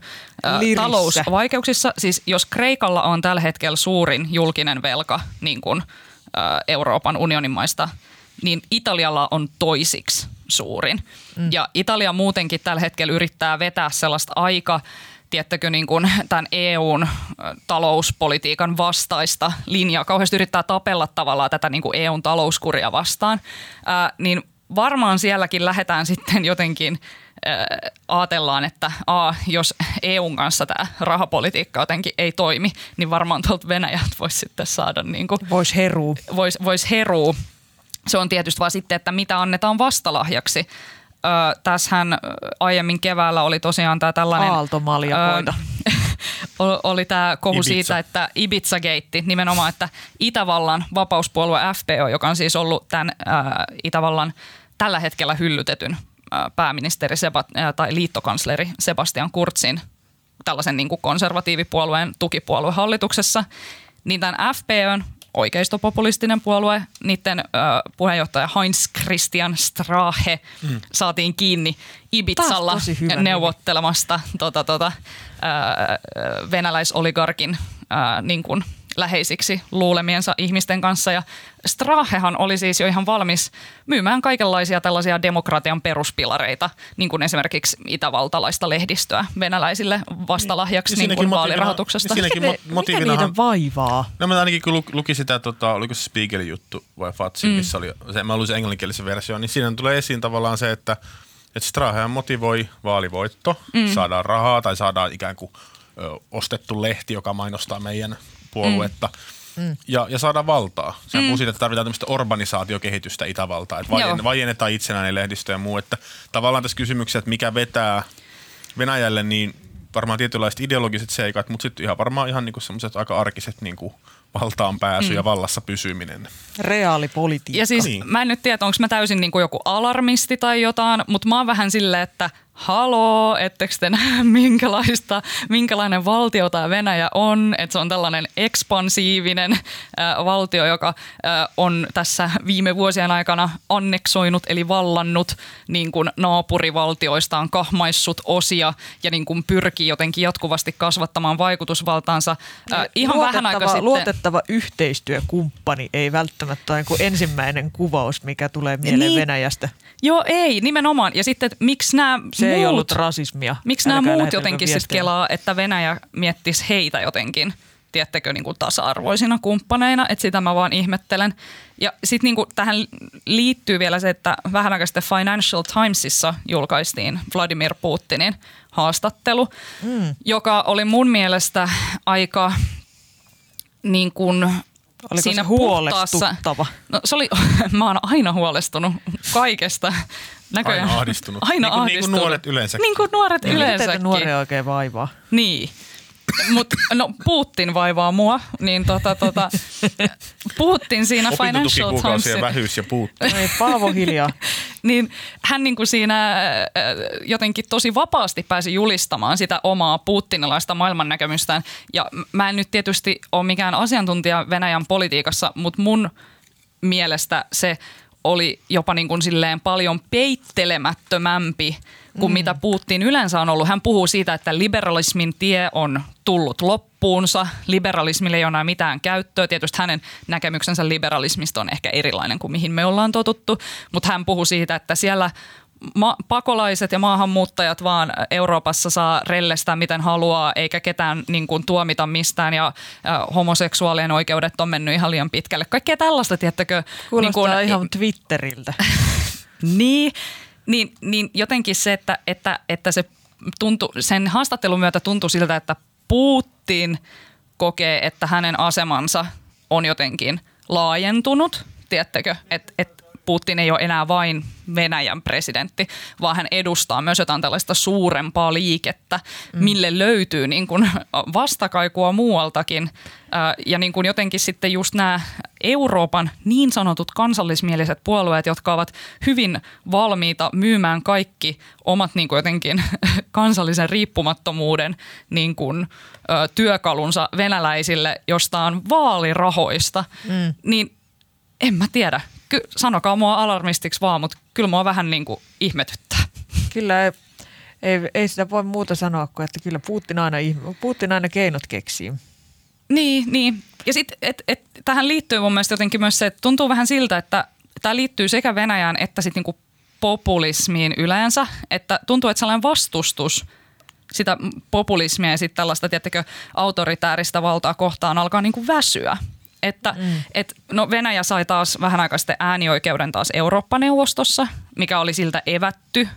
äh, Lirissä. talousvaikeuksissa. Siis jos Kreikalla on tällä hetkellä suurin julkinen velka niin kuin, äh, Euroopan unionin maista, niin Italialla on toisiksi suurin. Mm. Ja Italia muutenkin tällä hetkellä yrittää vetää sellaista aika tiettäkö, niin kuin tämän EUn talouspolitiikan vastaista linjaa, kauheasti yrittää tapella tavallaan tätä niin kuin EUn talouskuria vastaan, ää, niin varmaan sielläkin lähdetään sitten jotenkin ää, ajatellaan, että a, jos EUn kanssa tämä rahapolitiikka jotenkin ei toimi, niin varmaan tuolta Venäjältä voisi sitten saada niin kuin Vois heruu. voisi vois heruu. Se on tietysti vaan sitten, että mitä annetaan vastalahjaksi. Ö, tässähän aiemmin keväällä oli tosiaan tämä tällainen... Aaltomaljakoita. oli tämä kohu Ibiza. siitä, että Ibiza-geitti nimenomaan, että Itävallan vapauspuolue FPO, joka on siis ollut tämän Itävallan tällä hetkellä hyllytetyn pääministeri Seba- tai liittokansleri Sebastian Kurzin tällaisen niin kuin konservatiivipuolueen tukipuolue hallituksessa, niin tämän FPÖn oikeistopopulistinen puolue, niiden ö, puheenjohtaja Heinz Christian Strahe mm. saatiin kiinni nimi. neuvottelemasta tota, tota, ö, venäläisoligarkin ö, niin kuin läheisiksi luulemiensa ihmisten kanssa. Ja Strahehan oli siis jo ihan valmis myymään kaikenlaisia tällaisia demokratian peruspilareita, niin kuin esimerkiksi itävaltalaista lehdistöä venäläisille vastalahjaksi niin kuin motiivina- vaalirahoituksesta. niin siinäkin mo- ne, mikä niitä vaivaa? No mä ainakin kun lu- luki sitä, tota, oliko se Spiegelin juttu vai Fatsin, mm. missä oli, se, mä luin sen englanninkielisen version, niin siinä tulee esiin tavallaan se, että, että Strahan motivoi vaalivoitto, mm. saadaan rahaa tai saadaan ikään kuin ö, ostettu lehti, joka mainostaa meidän puoluetta. Mm. Ja, ja saada valtaa. Sehän mm. siitä, että tarvitaan tämmöistä urbanisaatiokehitystä Itävaltaa, että vajen, vajennetaan itsenäinen lehdistö ja muu. Että tavallaan tässä kysymyksessä, että mikä vetää Venäjälle, niin varmaan tietynlaiset ideologiset seikat, mutta sitten ihan varmaan ihan niinku semmoiset aika arkiset niinku valtaan pääsy mm. ja vallassa pysyminen. Reaalipolitiikka. Ja siis Niin. mä en nyt tiedä, onko mä täysin niin kuin joku alarmisti tai jotain, mutta mä oon vähän silleen, että haloo, ettekö te näe minkälaista, minkälainen valtio tämä Venäjä on, että se on tällainen ekspansiivinen äh, valtio, joka äh, on tässä viime vuosien aikana anneksoinut eli vallannut niin kuin naapurivaltioistaan kahmaissut osia ja niin kuin pyrkii jotenkin jatkuvasti kasvattamaan vaikutusvaltaansa. Äh, ihan vähän aika sitten... luotettava yhteistyökumppani ei välttämättä ole niin ensimmäinen kuvaus, mikä tulee mieleen Niin. Venäjästä. Joo, ei, nimenomaan. Ja sitten, miksi nämä Se muut, ei ollut rasismia. miksi nämä muut jotenkin sitten kelaa, että Venäjä miettisi heitä jotenkin, tiettekö, niin kuin tasa-arvoisina kumppaneina, että sitä mä vaan ihmettelen. Ja sitten niin kuin tähän liittyy vielä se, että vähän aikaa sitten Financial Timesissa julkaistiin Vladimir Putinin haastattelu, mm. joka oli mun mielestä aika niin kuin Oliko siinä se puhtaassa- huolestuttava? No se oli, mä oon aina huolestunut kaikesta. Näköjään. Aina ahdistunut. Aina Niin kuin- niin kuin ahdistunut. nuoret yleensäkin. Niin kuin nuoret Mitä teitä yleensäkin. nuoria oikein vaivaa? Niin. Mutta no Putin vaivaa mua, niin tota, tota, Putin siinä Financial Timesin, vähyys ja puuttu. No ei, Paavo hiljaa. niin hän niin kuin siinä äh, jotenkin tosi vapaasti pääsi julistamaan sitä omaa putinilaista maailmannäkemystään. Ja mä en nyt tietysti ole mikään asiantuntija Venäjän politiikassa, mutta mun mielestä se oli jopa niin kuin silleen paljon peittelemättömämpi kuin mm. mitä Putin yleensä on ollut. Hän puhuu siitä, että liberalismin tie on tullut loppuunsa. Liberalismille ei ole enää mitään käyttöä. Tietysti hänen näkemyksensä liberalismista on ehkä erilainen kuin mihin me ollaan totuttu, mutta hän puhuu siitä, että siellä ma- pakolaiset ja maahanmuuttajat vaan Euroopassa saa rellestää miten haluaa, eikä ketään niin kuin, tuomita mistään ja äh, homoseksuaalien oikeudet on mennyt ihan liian pitkälle. Kaikkea tällaista, tiettäkö? Kuulostaa niin kuin, ihan Twitteriltä. niin, niin, niin jotenkin se, että, että, että se tuntui, sen haastattelun myötä tuntui siltä, että Putin kokee, että hänen asemansa on jotenkin laajentunut, tiedättekö, että et Putin ei ole enää vain Venäjän presidentti, vaan hän edustaa myös jotain tällaista suurempaa liikettä, mm. mille löytyy niin kuin vastakaikua muualtakin. Ja niin kuin jotenkin sitten just nämä Euroopan niin sanotut kansallismieliset puolueet, jotka ovat hyvin valmiita myymään kaikki omat niin kuin jotenkin kansallisen riippumattomuuden niin kuin, ö, työkalunsa venäläisille jostain vaalirahoista, mm. niin en mä tiedä. Ky- sanokaa mua alarmistiksi vaan, mutta kyllä mua vähän niin kuin ihmetyttää. Kyllä ei, ei, ei sitä voi muuta sanoa kuin, että kyllä Putin aina, Putin aina keinot keksii. Niin, niin. Ja sitten et, et, tähän liittyy mun mielestä jotenkin myös se, että tuntuu vähän siltä, että tämä liittyy sekä Venäjään että sitten niinku populismiin yleensä. Että tuntuu, että sellainen vastustus sitä populismia ja sitten tällaista, tiettäkö, autoritääristä valtaa kohtaan alkaa niinku väsyä. Että mm. et, no Venäjä sai taas vähän aikaa sitten äänioikeuden taas Eurooppa-neuvostossa, mikä oli siltä evätty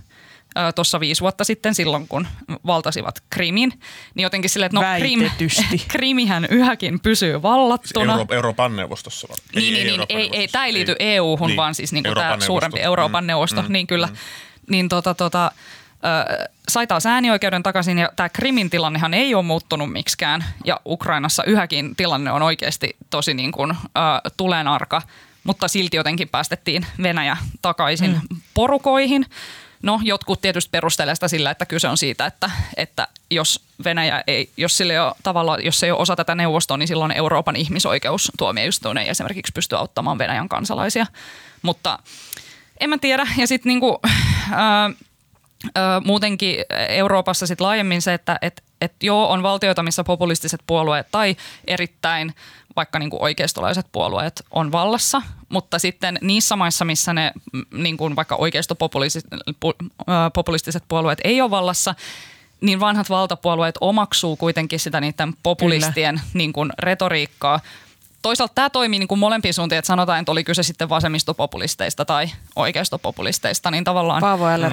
tuossa viisi vuotta sitten silloin, kun valtasivat Krimin. Niin jotenkin silleen, että no Krim. Krimihän yhäkin pysyy vallattuna. Euro, Euroopan neuvostossa. vaan. Niin, niin, niin Euroopan ei, ei, tämä ei liity Ei. EU-hun, Niin, vaan siis niinku tämä Euroopan suurempi neuvosto. Euroopan Mm, neuvosto, mm, niin kyllä. mm. Niin tota, tota, ö, sai taas äänioikeuden takaisin ja tämä Krimin tilannehan ei ole muuttunut miksikään ja Ukrainassa yhäkin tilanne on oikeasti tosi niin kuin, ö, tulenarka, mutta silti jotenkin päästettiin Venäjä takaisin mm. porukoihin. No jotkut tietysti perustelee sitä sillä, että kyse on siitä, että, että jos Venäjä ei, jos, sille ei ole, tavallaan, jos se ei ole osa tätä neuvostoa, niin silloin Euroopan ihmisoikeustuomioistuin ei esimerkiksi pysty auttamaan Venäjän kansalaisia. Mutta en mä tiedä. Ja sitten niinku, ää, ää, muutenkin Euroopassa sit laajemmin se, että et, et joo, on valtioita, missä populistiset puolueet tai erittäin vaikka niinku oikeistolaiset puolueet on vallassa, mutta sitten niissä maissa, missä ne niinku vaikka oikeistopopulistiset puolueet ei ole vallassa, niin vanhat valtapuolueet omaksuu kuitenkin sitä niiden populistien niin kuin retoriikkaa. Toisaalta tämä toimii niin kuin molempiin suuntiin, että sanotaan, että oli kyse sitten vasemmistopopulisteista tai oikeistopopulisteista, niin tavallaan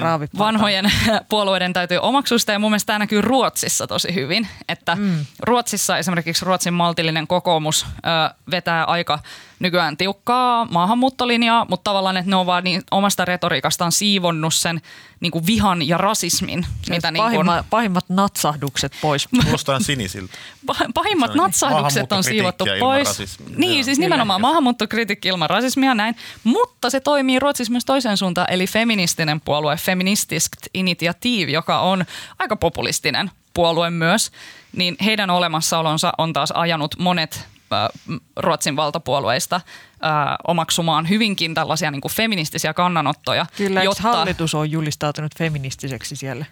raavi vanhojen puolueiden täytyy omaksua sitä ja mun mielestä tämä näkyy Ruotsissa tosi hyvin, että mm. Ruotsissa esimerkiksi Ruotsin maltillinen kokoomus ö, vetää aika nykyään tiukkaa maahanmuuttolinjaa, mutta tavallaan, että ne on vaan niin omasta retoriikastaan siivonnut sen niin kuin vihan ja rasismin. Mitä niin kuin, Pahimma, pahimmat natsahdukset pois. Kuulostaa sinisiltä. pah- pahimmat on natsahdukset on siivottu pois. rasismia. Niin, Joo. siis nimenomaan maahanmuuttokritiikki ilman rasismia näin. Mutta se toimii Ruotsissa myös toiseen suuntaan, eli feministinen puolue, Feministiskt Initiativ, joka on aika populistinen puolue myös, niin heidän olemassaolonsa on taas ajanut monet Ruotsin valtapuolueista omaksumaan hyvinkin tällaisia niin kuin feministisiä kannanottoja, Kyllä, jotta hallitus on julistautunut feministiseksi siellä?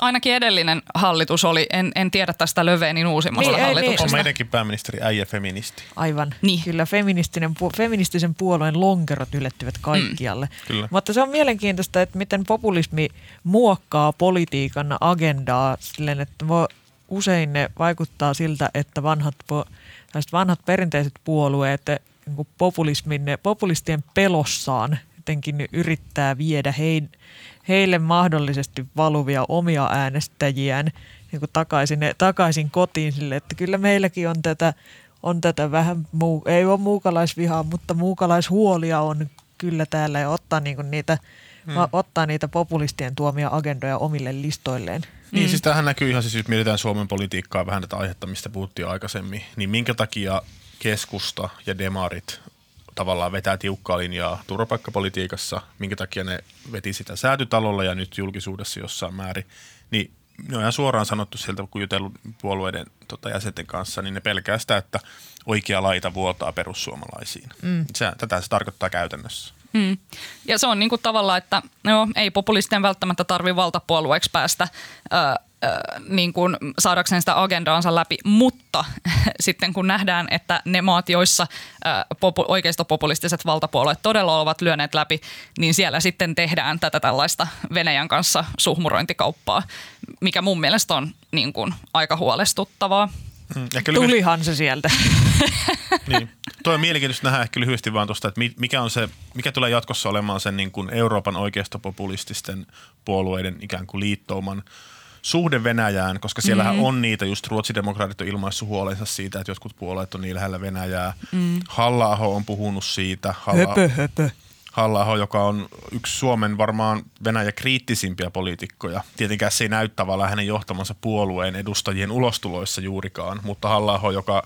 ainakin edellinen hallitus oli, en, en tiedä tästä Löfvenin uusimmasta Niin, ei, niin. On hallituksesta. meidänkin pääministeri äijä feministi. Aivan. Niin. Kyllä feministinen, feministisen puolueen lonkerot ylettyvät kaikkialle. Mm, kyllä. Mutta se on mielenkiintoista, että miten populismi muokkaa politiikan agendaa silleen, että usein ne vaikuttaa siltä, että vanhat, po- tällaiset vanhat perinteiset puolueet niin populismin, populistien pelossaan jotenkin yrittää viedä hein, heille mahdollisesti valuvia omia äänestäjiään niin kuin takaisin, takaisin kotiin sille, että kyllä meilläkin on tätä, on tätä vähän, muu, ei ole muukalaisvihaa, mutta muukalaishuolia on kyllä täällä ja ottaa, niin kuin niitä, hmm. ottaa niitä populistien tuomia agendoja omille listoilleen. Niin, siis tämähän näkyy ihan siis, jos mietitään Suomen politiikkaa vähän tätä aihetta, mistä puhuttiin aikaisemmin, niin minkä takia keskusta ja demarit tavallaan vetää tiukkaa linjaa turvapaikkapolitiikassa, minkä takia ne veti sitä säätytalolla ja nyt julkisuudessa jossain määrin, niin ne on ihan suoraan sanottu sieltä, kun jutellut puolueiden tota, jäsenten kanssa, niin ne pelkää sitä, että oikea laita vuotaa perussuomalaisiin. Mm. Se, tätä se tarkoittaa käytännössä. Mm. Ja se on niin kuin tavallaan, että joo, ei populistien välttämättä tarvi valtapuolueeksi päästä ää, ää, niin kuin saadakseen sitä agendaansa läpi, mutta sitten kun nähdään, että ne maat, joissa ää, popu, oikeistopopulistiset valtapuolueet todella ovat lyöneet läpi, niin siellä sitten tehdään tätä tällaista Venäjän kanssa suhmurointikauppaa, mikä mun mielestä on niin kuin aika huolestuttavaa. Mm. Ja kyllä Tulihan se sieltä. niin. Tuo on mielenkiintoista nähdä ehkä lyhyesti vaan tuosta, että mi- mikä, on se, mikä tulee jatkossa olemaan sen niin kuin Euroopan oikeistopopulististen puolueiden ikään kuin liittouman suhde Venäjään, koska siellähän mm. on niitä, just ruotsidemokraatit on ilmaissut huolensa siitä, että jotkut puolueet on niin lähellä Venäjää. Mm. halla on puhunut siitä. Halla- höpö, höpö. Halla joka on yksi Suomen varmaan Venäjä kriittisimpiä poliitikkoja. Tietenkään se ei näy tavallaan hänen johtamansa puolueen edustajien ulostuloissa juurikaan, mutta halla joka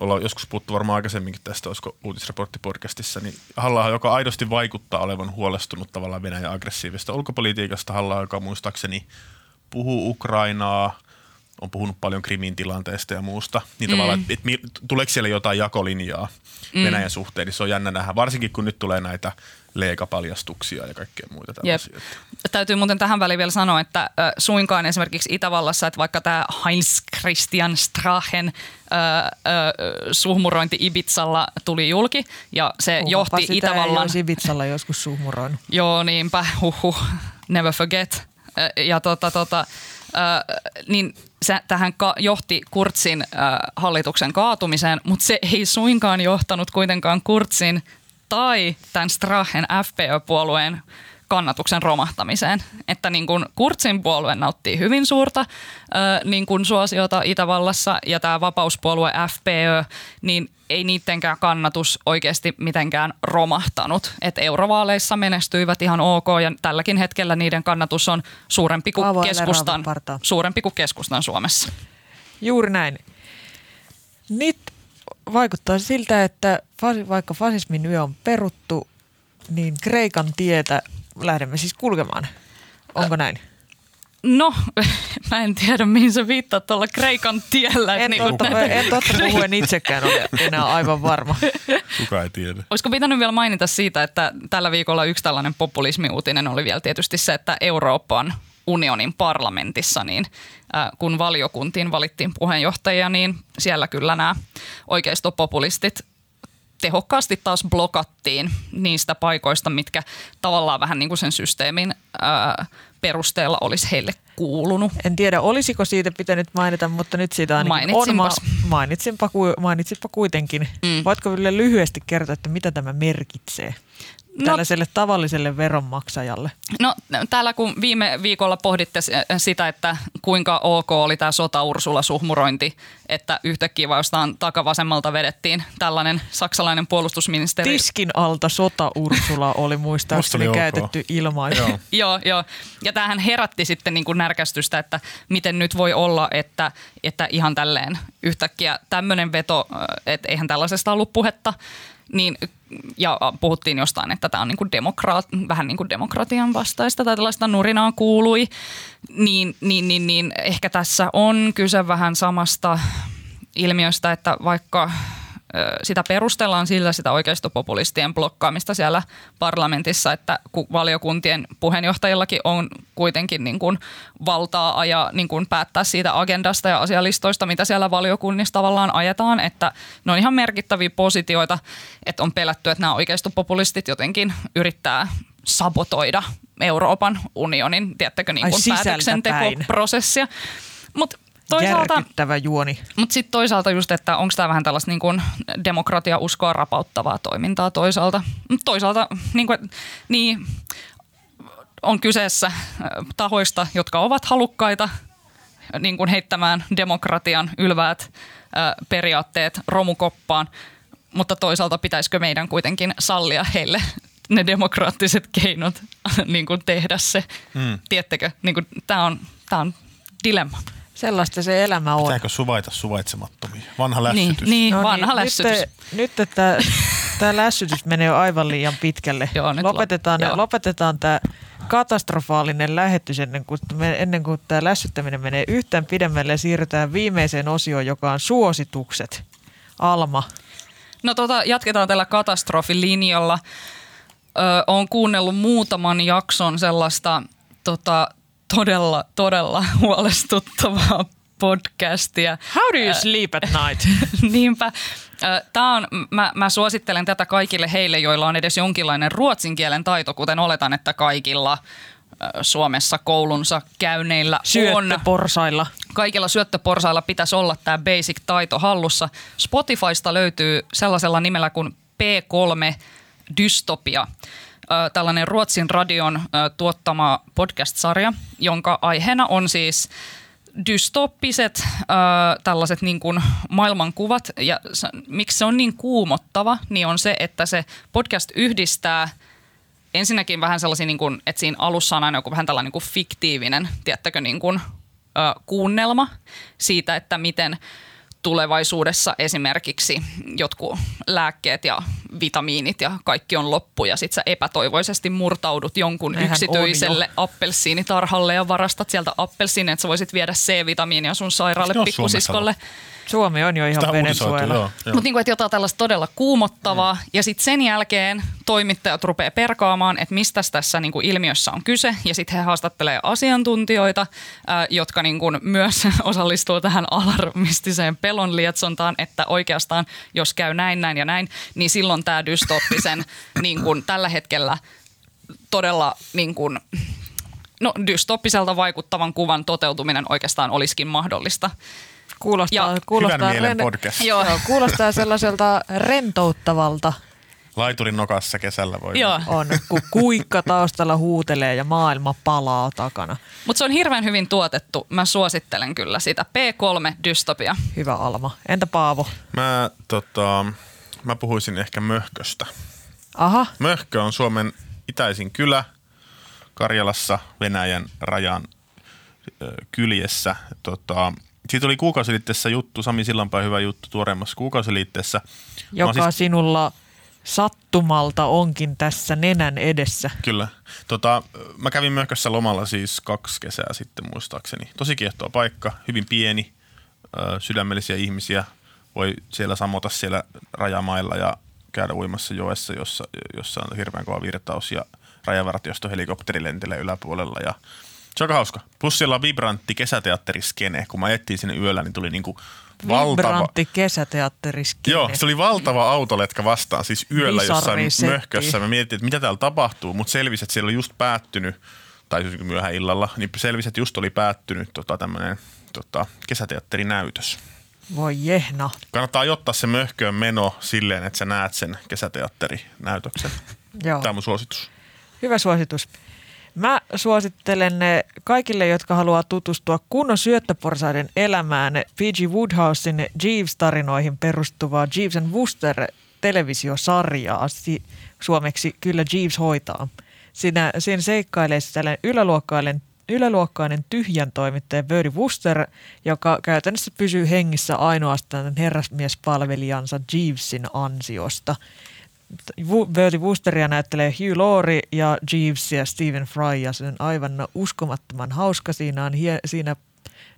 ollaan joskus puhuttu varmaan aikaisemminkin tästä, olisiko uutisraporttipodcastissa, niin halla joka aidosti vaikuttaa olevan huolestunut tavallaan Venäjän aggressiivista ulkopolitiikasta. halla joka muistaakseni puhuu Ukrainaa, on puhunut paljon Krimin tilanteesta ja muusta, niin mm. tavallaan, että et, tuleeko siellä jotain jakolinjaa mm. Venäjän suhteen, niin se on jännä nähdä, varsinkin kun nyt tulee näitä leikapaljastuksia ja kaikkea muita tällaisia. Jep. Täytyy muuten tähän väliin vielä sanoa, että äh, suinkaan esimerkiksi Itävallassa, että vaikka tämä Heinz Christian Strahen äh, äh, suhmurointi Ibizalla tuli julki ja se Uhapa johti sitä Itävallan... ei olisi Ibizalla joskus suhmuroinut. Joo, niinpä, huhu, never forget. Ja tota, tota, äh, niin se tähän ka- johti Kurtsin äh, hallituksen kaatumiseen, mutta se ei suinkaan johtanut kuitenkaan Kurtsin tai tämän Strahen FPÖ-puolueen kannatuksen romahtamiseen. Että niin kuin Kurtsin puolue nauttii hyvin suurta niin kuin suosiota Itävallassa ja tämä vapauspuolue FPÖ, niin ei niittenkään kannatus oikeasti mitenkään romahtanut. Et eurovaaleissa menestyivät ihan ok ja tälläkin hetkellä niiden kannatus on suurempi kuin, Avoille keskustan, suurempi kuin keskustan Suomessa. Juuri näin. Nyt vaikuttaa siltä, että vaikka fasismin yö on peruttu, niin Kreikan tietä lähdemme siis kulkemaan. Onko näin? No, mä en tiedä mihin sä viittaat tuolla Kreikan tiellä. En Niin kuin totta, näitä- en totta puhuen itsekään ole enää aivan varma. Kuka ei tiedä. Olisiko pitänyt vielä mainita siitä, että tällä viikolla yksi tällainen populismiuutinen oli vielä tietysti se, että Euroopan unionin parlamentissa, niin äh, kun valiokuntiin valittiin puheenjohtajia, niin siellä kyllä nämä oikeistopopulistit tehokkaasti taas blokattiin niistä paikoista, mitkä tavallaan vähän niin kuin sen systeemin ää, perusteella olisi heille kuulunut. En tiedä, olisiko siitä pitänyt mainita, mutta nyt siitä ainakin on. Mainitsinpas. mainitsinpa, ku- mainitsinpa kuitenkin. Mm. Voitko vielä lyhyesti kertoa, että mitä tämä merkitsee? Tällaiselle tavalliselle veronmaksajalle? No täällä kun viime viikolla pohditte sitä, että kuinka ok oli tämä sota Ursula suhmurointi, että yhtäkkiä vastaan takavasemmalta vedettiin tällainen saksalainen puolustusministeri. Tiskin alta sota Ursula oli muistaakseni oli käytetty ok. ilmaisu. joo. joo, joo. Ja tämähän herätti sitten niin kuin närkästystä, että miten nyt voi olla, että, että ihan tälleen yhtäkkiä tämmöinen veto, että eihän tällaisesta ollut puhetta, niin, ja puhuttiin jostain, että tämä on niin kuin demokraat, vähän niin kuin demokratian vastaista tai tällaista nurinaa kuului, niin, niin, niin, niin ehkä tässä on kyse vähän samasta ilmiöstä, että vaikka sitä perustellaan sillä sitä oikeistopopulistien blokkaamista siellä parlamentissa, että valiokuntien puheenjohtajillakin on kuitenkin niin kuin valtaa ja niin kuin päättää siitä agendasta ja asialistoista, mitä siellä valiokunnissa tavallaan ajetaan, että ne on ihan merkittäviä positioita, että on pelätty, että nämä oikeistopopulistit jotenkin yrittää sabotoida Euroopan unionin, tiedättekö, niin kuin päätöksentekoprosessia. Mutta toisaalta, järkyttävä juoni. Mutta sitten toisaalta just, että onko tämä vähän tällaista niin kuin demokratia-uskoa rapauttavaa toimintaa toisaalta. Toisaalta niin, kuin, niin on kyseessä tahoista, jotka ovat halukkaita niin kuin heittämään demokratian ylväät periaatteet romukoppaan, mutta toisaalta pitäisikö meidän kuitenkin sallia heille ne demokraattiset keinot niin kuin tehdä se. Mm. Tiedättekö, niin tämä on, on dilemma. Sellaista se elämä on. Pitääkö suvaita suvaitsemattomia? Vanha niin, lässytys. Niin, niin no vanha niin, lässytys. Nyt, nyt että tämä lässytys menee jo aivan liian pitkälle. Joo, nyt lopetetaan, lo, lopetetaan tämä katastrofaalinen lähetys ennen kuin, ennen kuin tämä lässyttäminen menee yhtään pidemmälle ja siirrytään viimeiseen osioon, joka on suositukset. Alma. No tota, jatketaan tällä katastrofilinjalla. Ö, olen kuunnellut muutaman jakson sellaista tota, todella, todella huolestuttavaa podcastia. How do you sleep at night? Niinpä. Tämä on, mä, mä suosittelen tätä kaikille heille, joilla on edes jonkinlainen ruotsin kielen taito, kuten oletan, että kaikilla Suomessa koulunsa käyneillä syöttöporsailla. on. Kaikilla syöttöporsailla pitäisi olla tämä basic-taito hallussa. Spotifysta löytyy sellaisella nimellä kuin P3 Dystopia tällainen Ruotsin radion tuottama podcast-sarja, jonka aiheena on siis dystoppiset tällaiset niin kuin maailmankuvat. Ja miksi se on niin kuumottava, niin on se, että se podcast yhdistää ensinnäkin vähän sellaisia, niin kuin, että siinä alussa on aina joku vähän tällainen niin kuin fiktiivinen, tiedättekö, niin kuin, kuunnelma siitä, että miten – tulevaisuudessa esimerkiksi jotkut lääkkeet ja vitamiinit ja kaikki on loppu ja sit sä epätoivoisesti murtaudut jonkun Eihän yksityiselle appelsiinitarhalle ja varastat sieltä appelsiinin, että sä voisit viedä C-vitamiinia sun sairaalle pikkusiskolle. Suomessa Suomi on jo ihan Venezuela. Mutta niin että jotain tällaista todella kuumottavaa. Mm. Ja sitten sen jälkeen toimittajat rupeaa perkaamaan, että mistä tässä niin kuin ilmiössä on kyse. Ja sitten he haastattelee asiantuntijoita, äh, jotka niin kuin myös osallistuu tähän alarmistiseen pelon lietsontaan, että oikeastaan jos käy näin, näin ja näin, niin silloin tämä dystoppisen niin kuin tällä hetkellä todella niin kuin, no, dystoppiselta vaikuttavan kuvan toteutuminen oikeastaan olisikin mahdollista. Kuulostaa, ja, kuulostaa, hyvän podcast. Joo. joo, kuulostaa sellaiselta rentouttavalta. Laiturin nokassa kesällä voi. Joo. On, kun kuikka taustalla huutelee ja maailma palaa takana. Mutta se on hirveän hyvin tuotettu. Mä suosittelen kyllä sitä. P3 Dystopia. Hyvä Alma. Entä Paavo? Mä, tota, mä puhuisin ehkä Möhköstä. Aha. Möhkö on Suomen itäisin kylä Karjalassa Venäjän rajan kyljessä. Tota, siitä oli kuukausiliitteessä juttu, Sami Sillanpää hyvä juttu tuoreemmassa kuukausiliitteessä. Joka siis... sinulla sattumalta onkin tässä nenän edessä. Kyllä. Tota, mä kävin Möhkössä lomalla siis kaksi kesää sitten muistaakseni. Tosi kiehtova paikka, hyvin pieni, sydämellisiä ihmisiä. Voi siellä samota siellä rajamailla ja käydä uimassa joessa, jossa, jossa on hirveän kova virtaus ja rajavartiosto helikopteri lentelee yläpuolella ja se on hauska. Plus siellä on vibrantti kesäteatteriskene. Kun mä etsin sinne yöllä, niin tuli niinku valtava... Vibrantti kesäteatteriskene. Joo, se oli valtava autoletka vastaan. Siis yöllä jossain setti. möhkössä. Mä mietin, että mitä täällä tapahtuu, mutta selvisi, että siellä oli just päättynyt, tai siis myöhään illalla, niin selvisi, että just oli päättynyt tota, tämmöinen tota, kesäteatterinäytös. Voi jehna. Kannattaa ottaa se möhköön meno silleen, että sä näet sen kesäteatterinäytöksen. Joo. Tämä on mun suositus. Hyvä suositus. Mä suosittelen ne kaikille, jotka haluaa tutustua kunnon syöttöporsaiden elämään P.G. Woodhousein Jeeves-tarinoihin perustuvaa Jeeves and Wooster televisiosarjaa. Si- suomeksi Kyllä Jeeves hoitaa. Siinä, siinä seikkailee siis tällainen yläluokkainen, yläluokkainen tyhjän toimittaja Birdie Wooster, joka käytännössä pysyy hengissä ainoastaan herrasmiespalvelijansa Jeevesin ansiosta. Bertie Woosteria näyttelee Hugh Laurie ja Jeeves ja Stephen Fry ja se on aivan uskomattoman hauska. Siinä, on hie- siinä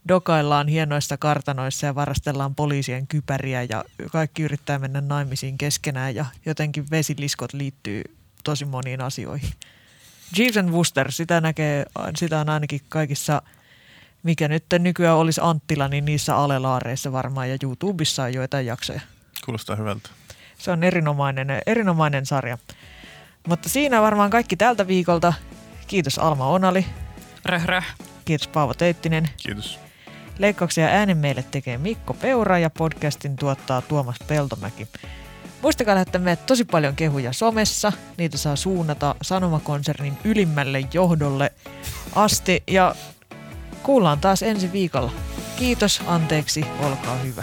dokaillaan hienoissa kartanoissa ja varastellaan poliisien kypäriä ja kaikki yrittää mennä naimisiin keskenään ja jotenkin vesiliskot liittyy tosi moniin asioihin. Jeeves and Wooster, sitä, näkee, sitä on ainakin kaikissa, mikä nyt nykyään olisi Anttila, niin niissä alelaareissa varmaan ja YouTubessa on joitain jaksoja. Kuulostaa hyvältä. Se on erinomainen, erinomainen sarja. Mutta siinä varmaan kaikki tältä viikolta. Kiitos Alma Onali, Röh, röh. kiitos Paavo Teittinen. Kiitos. Leikkauksia ja äänen meille tekee Mikko Peura ja podcastin tuottaa Tuomas Peltomäki. Muistakaa lähettää meille tosi paljon kehuja somessa. Niitä saa suunnata Sanomakonsernin ylimmälle johdolle asti ja kuullaan taas ensi viikolla. Kiitos, anteeksi, olkaa hyvä.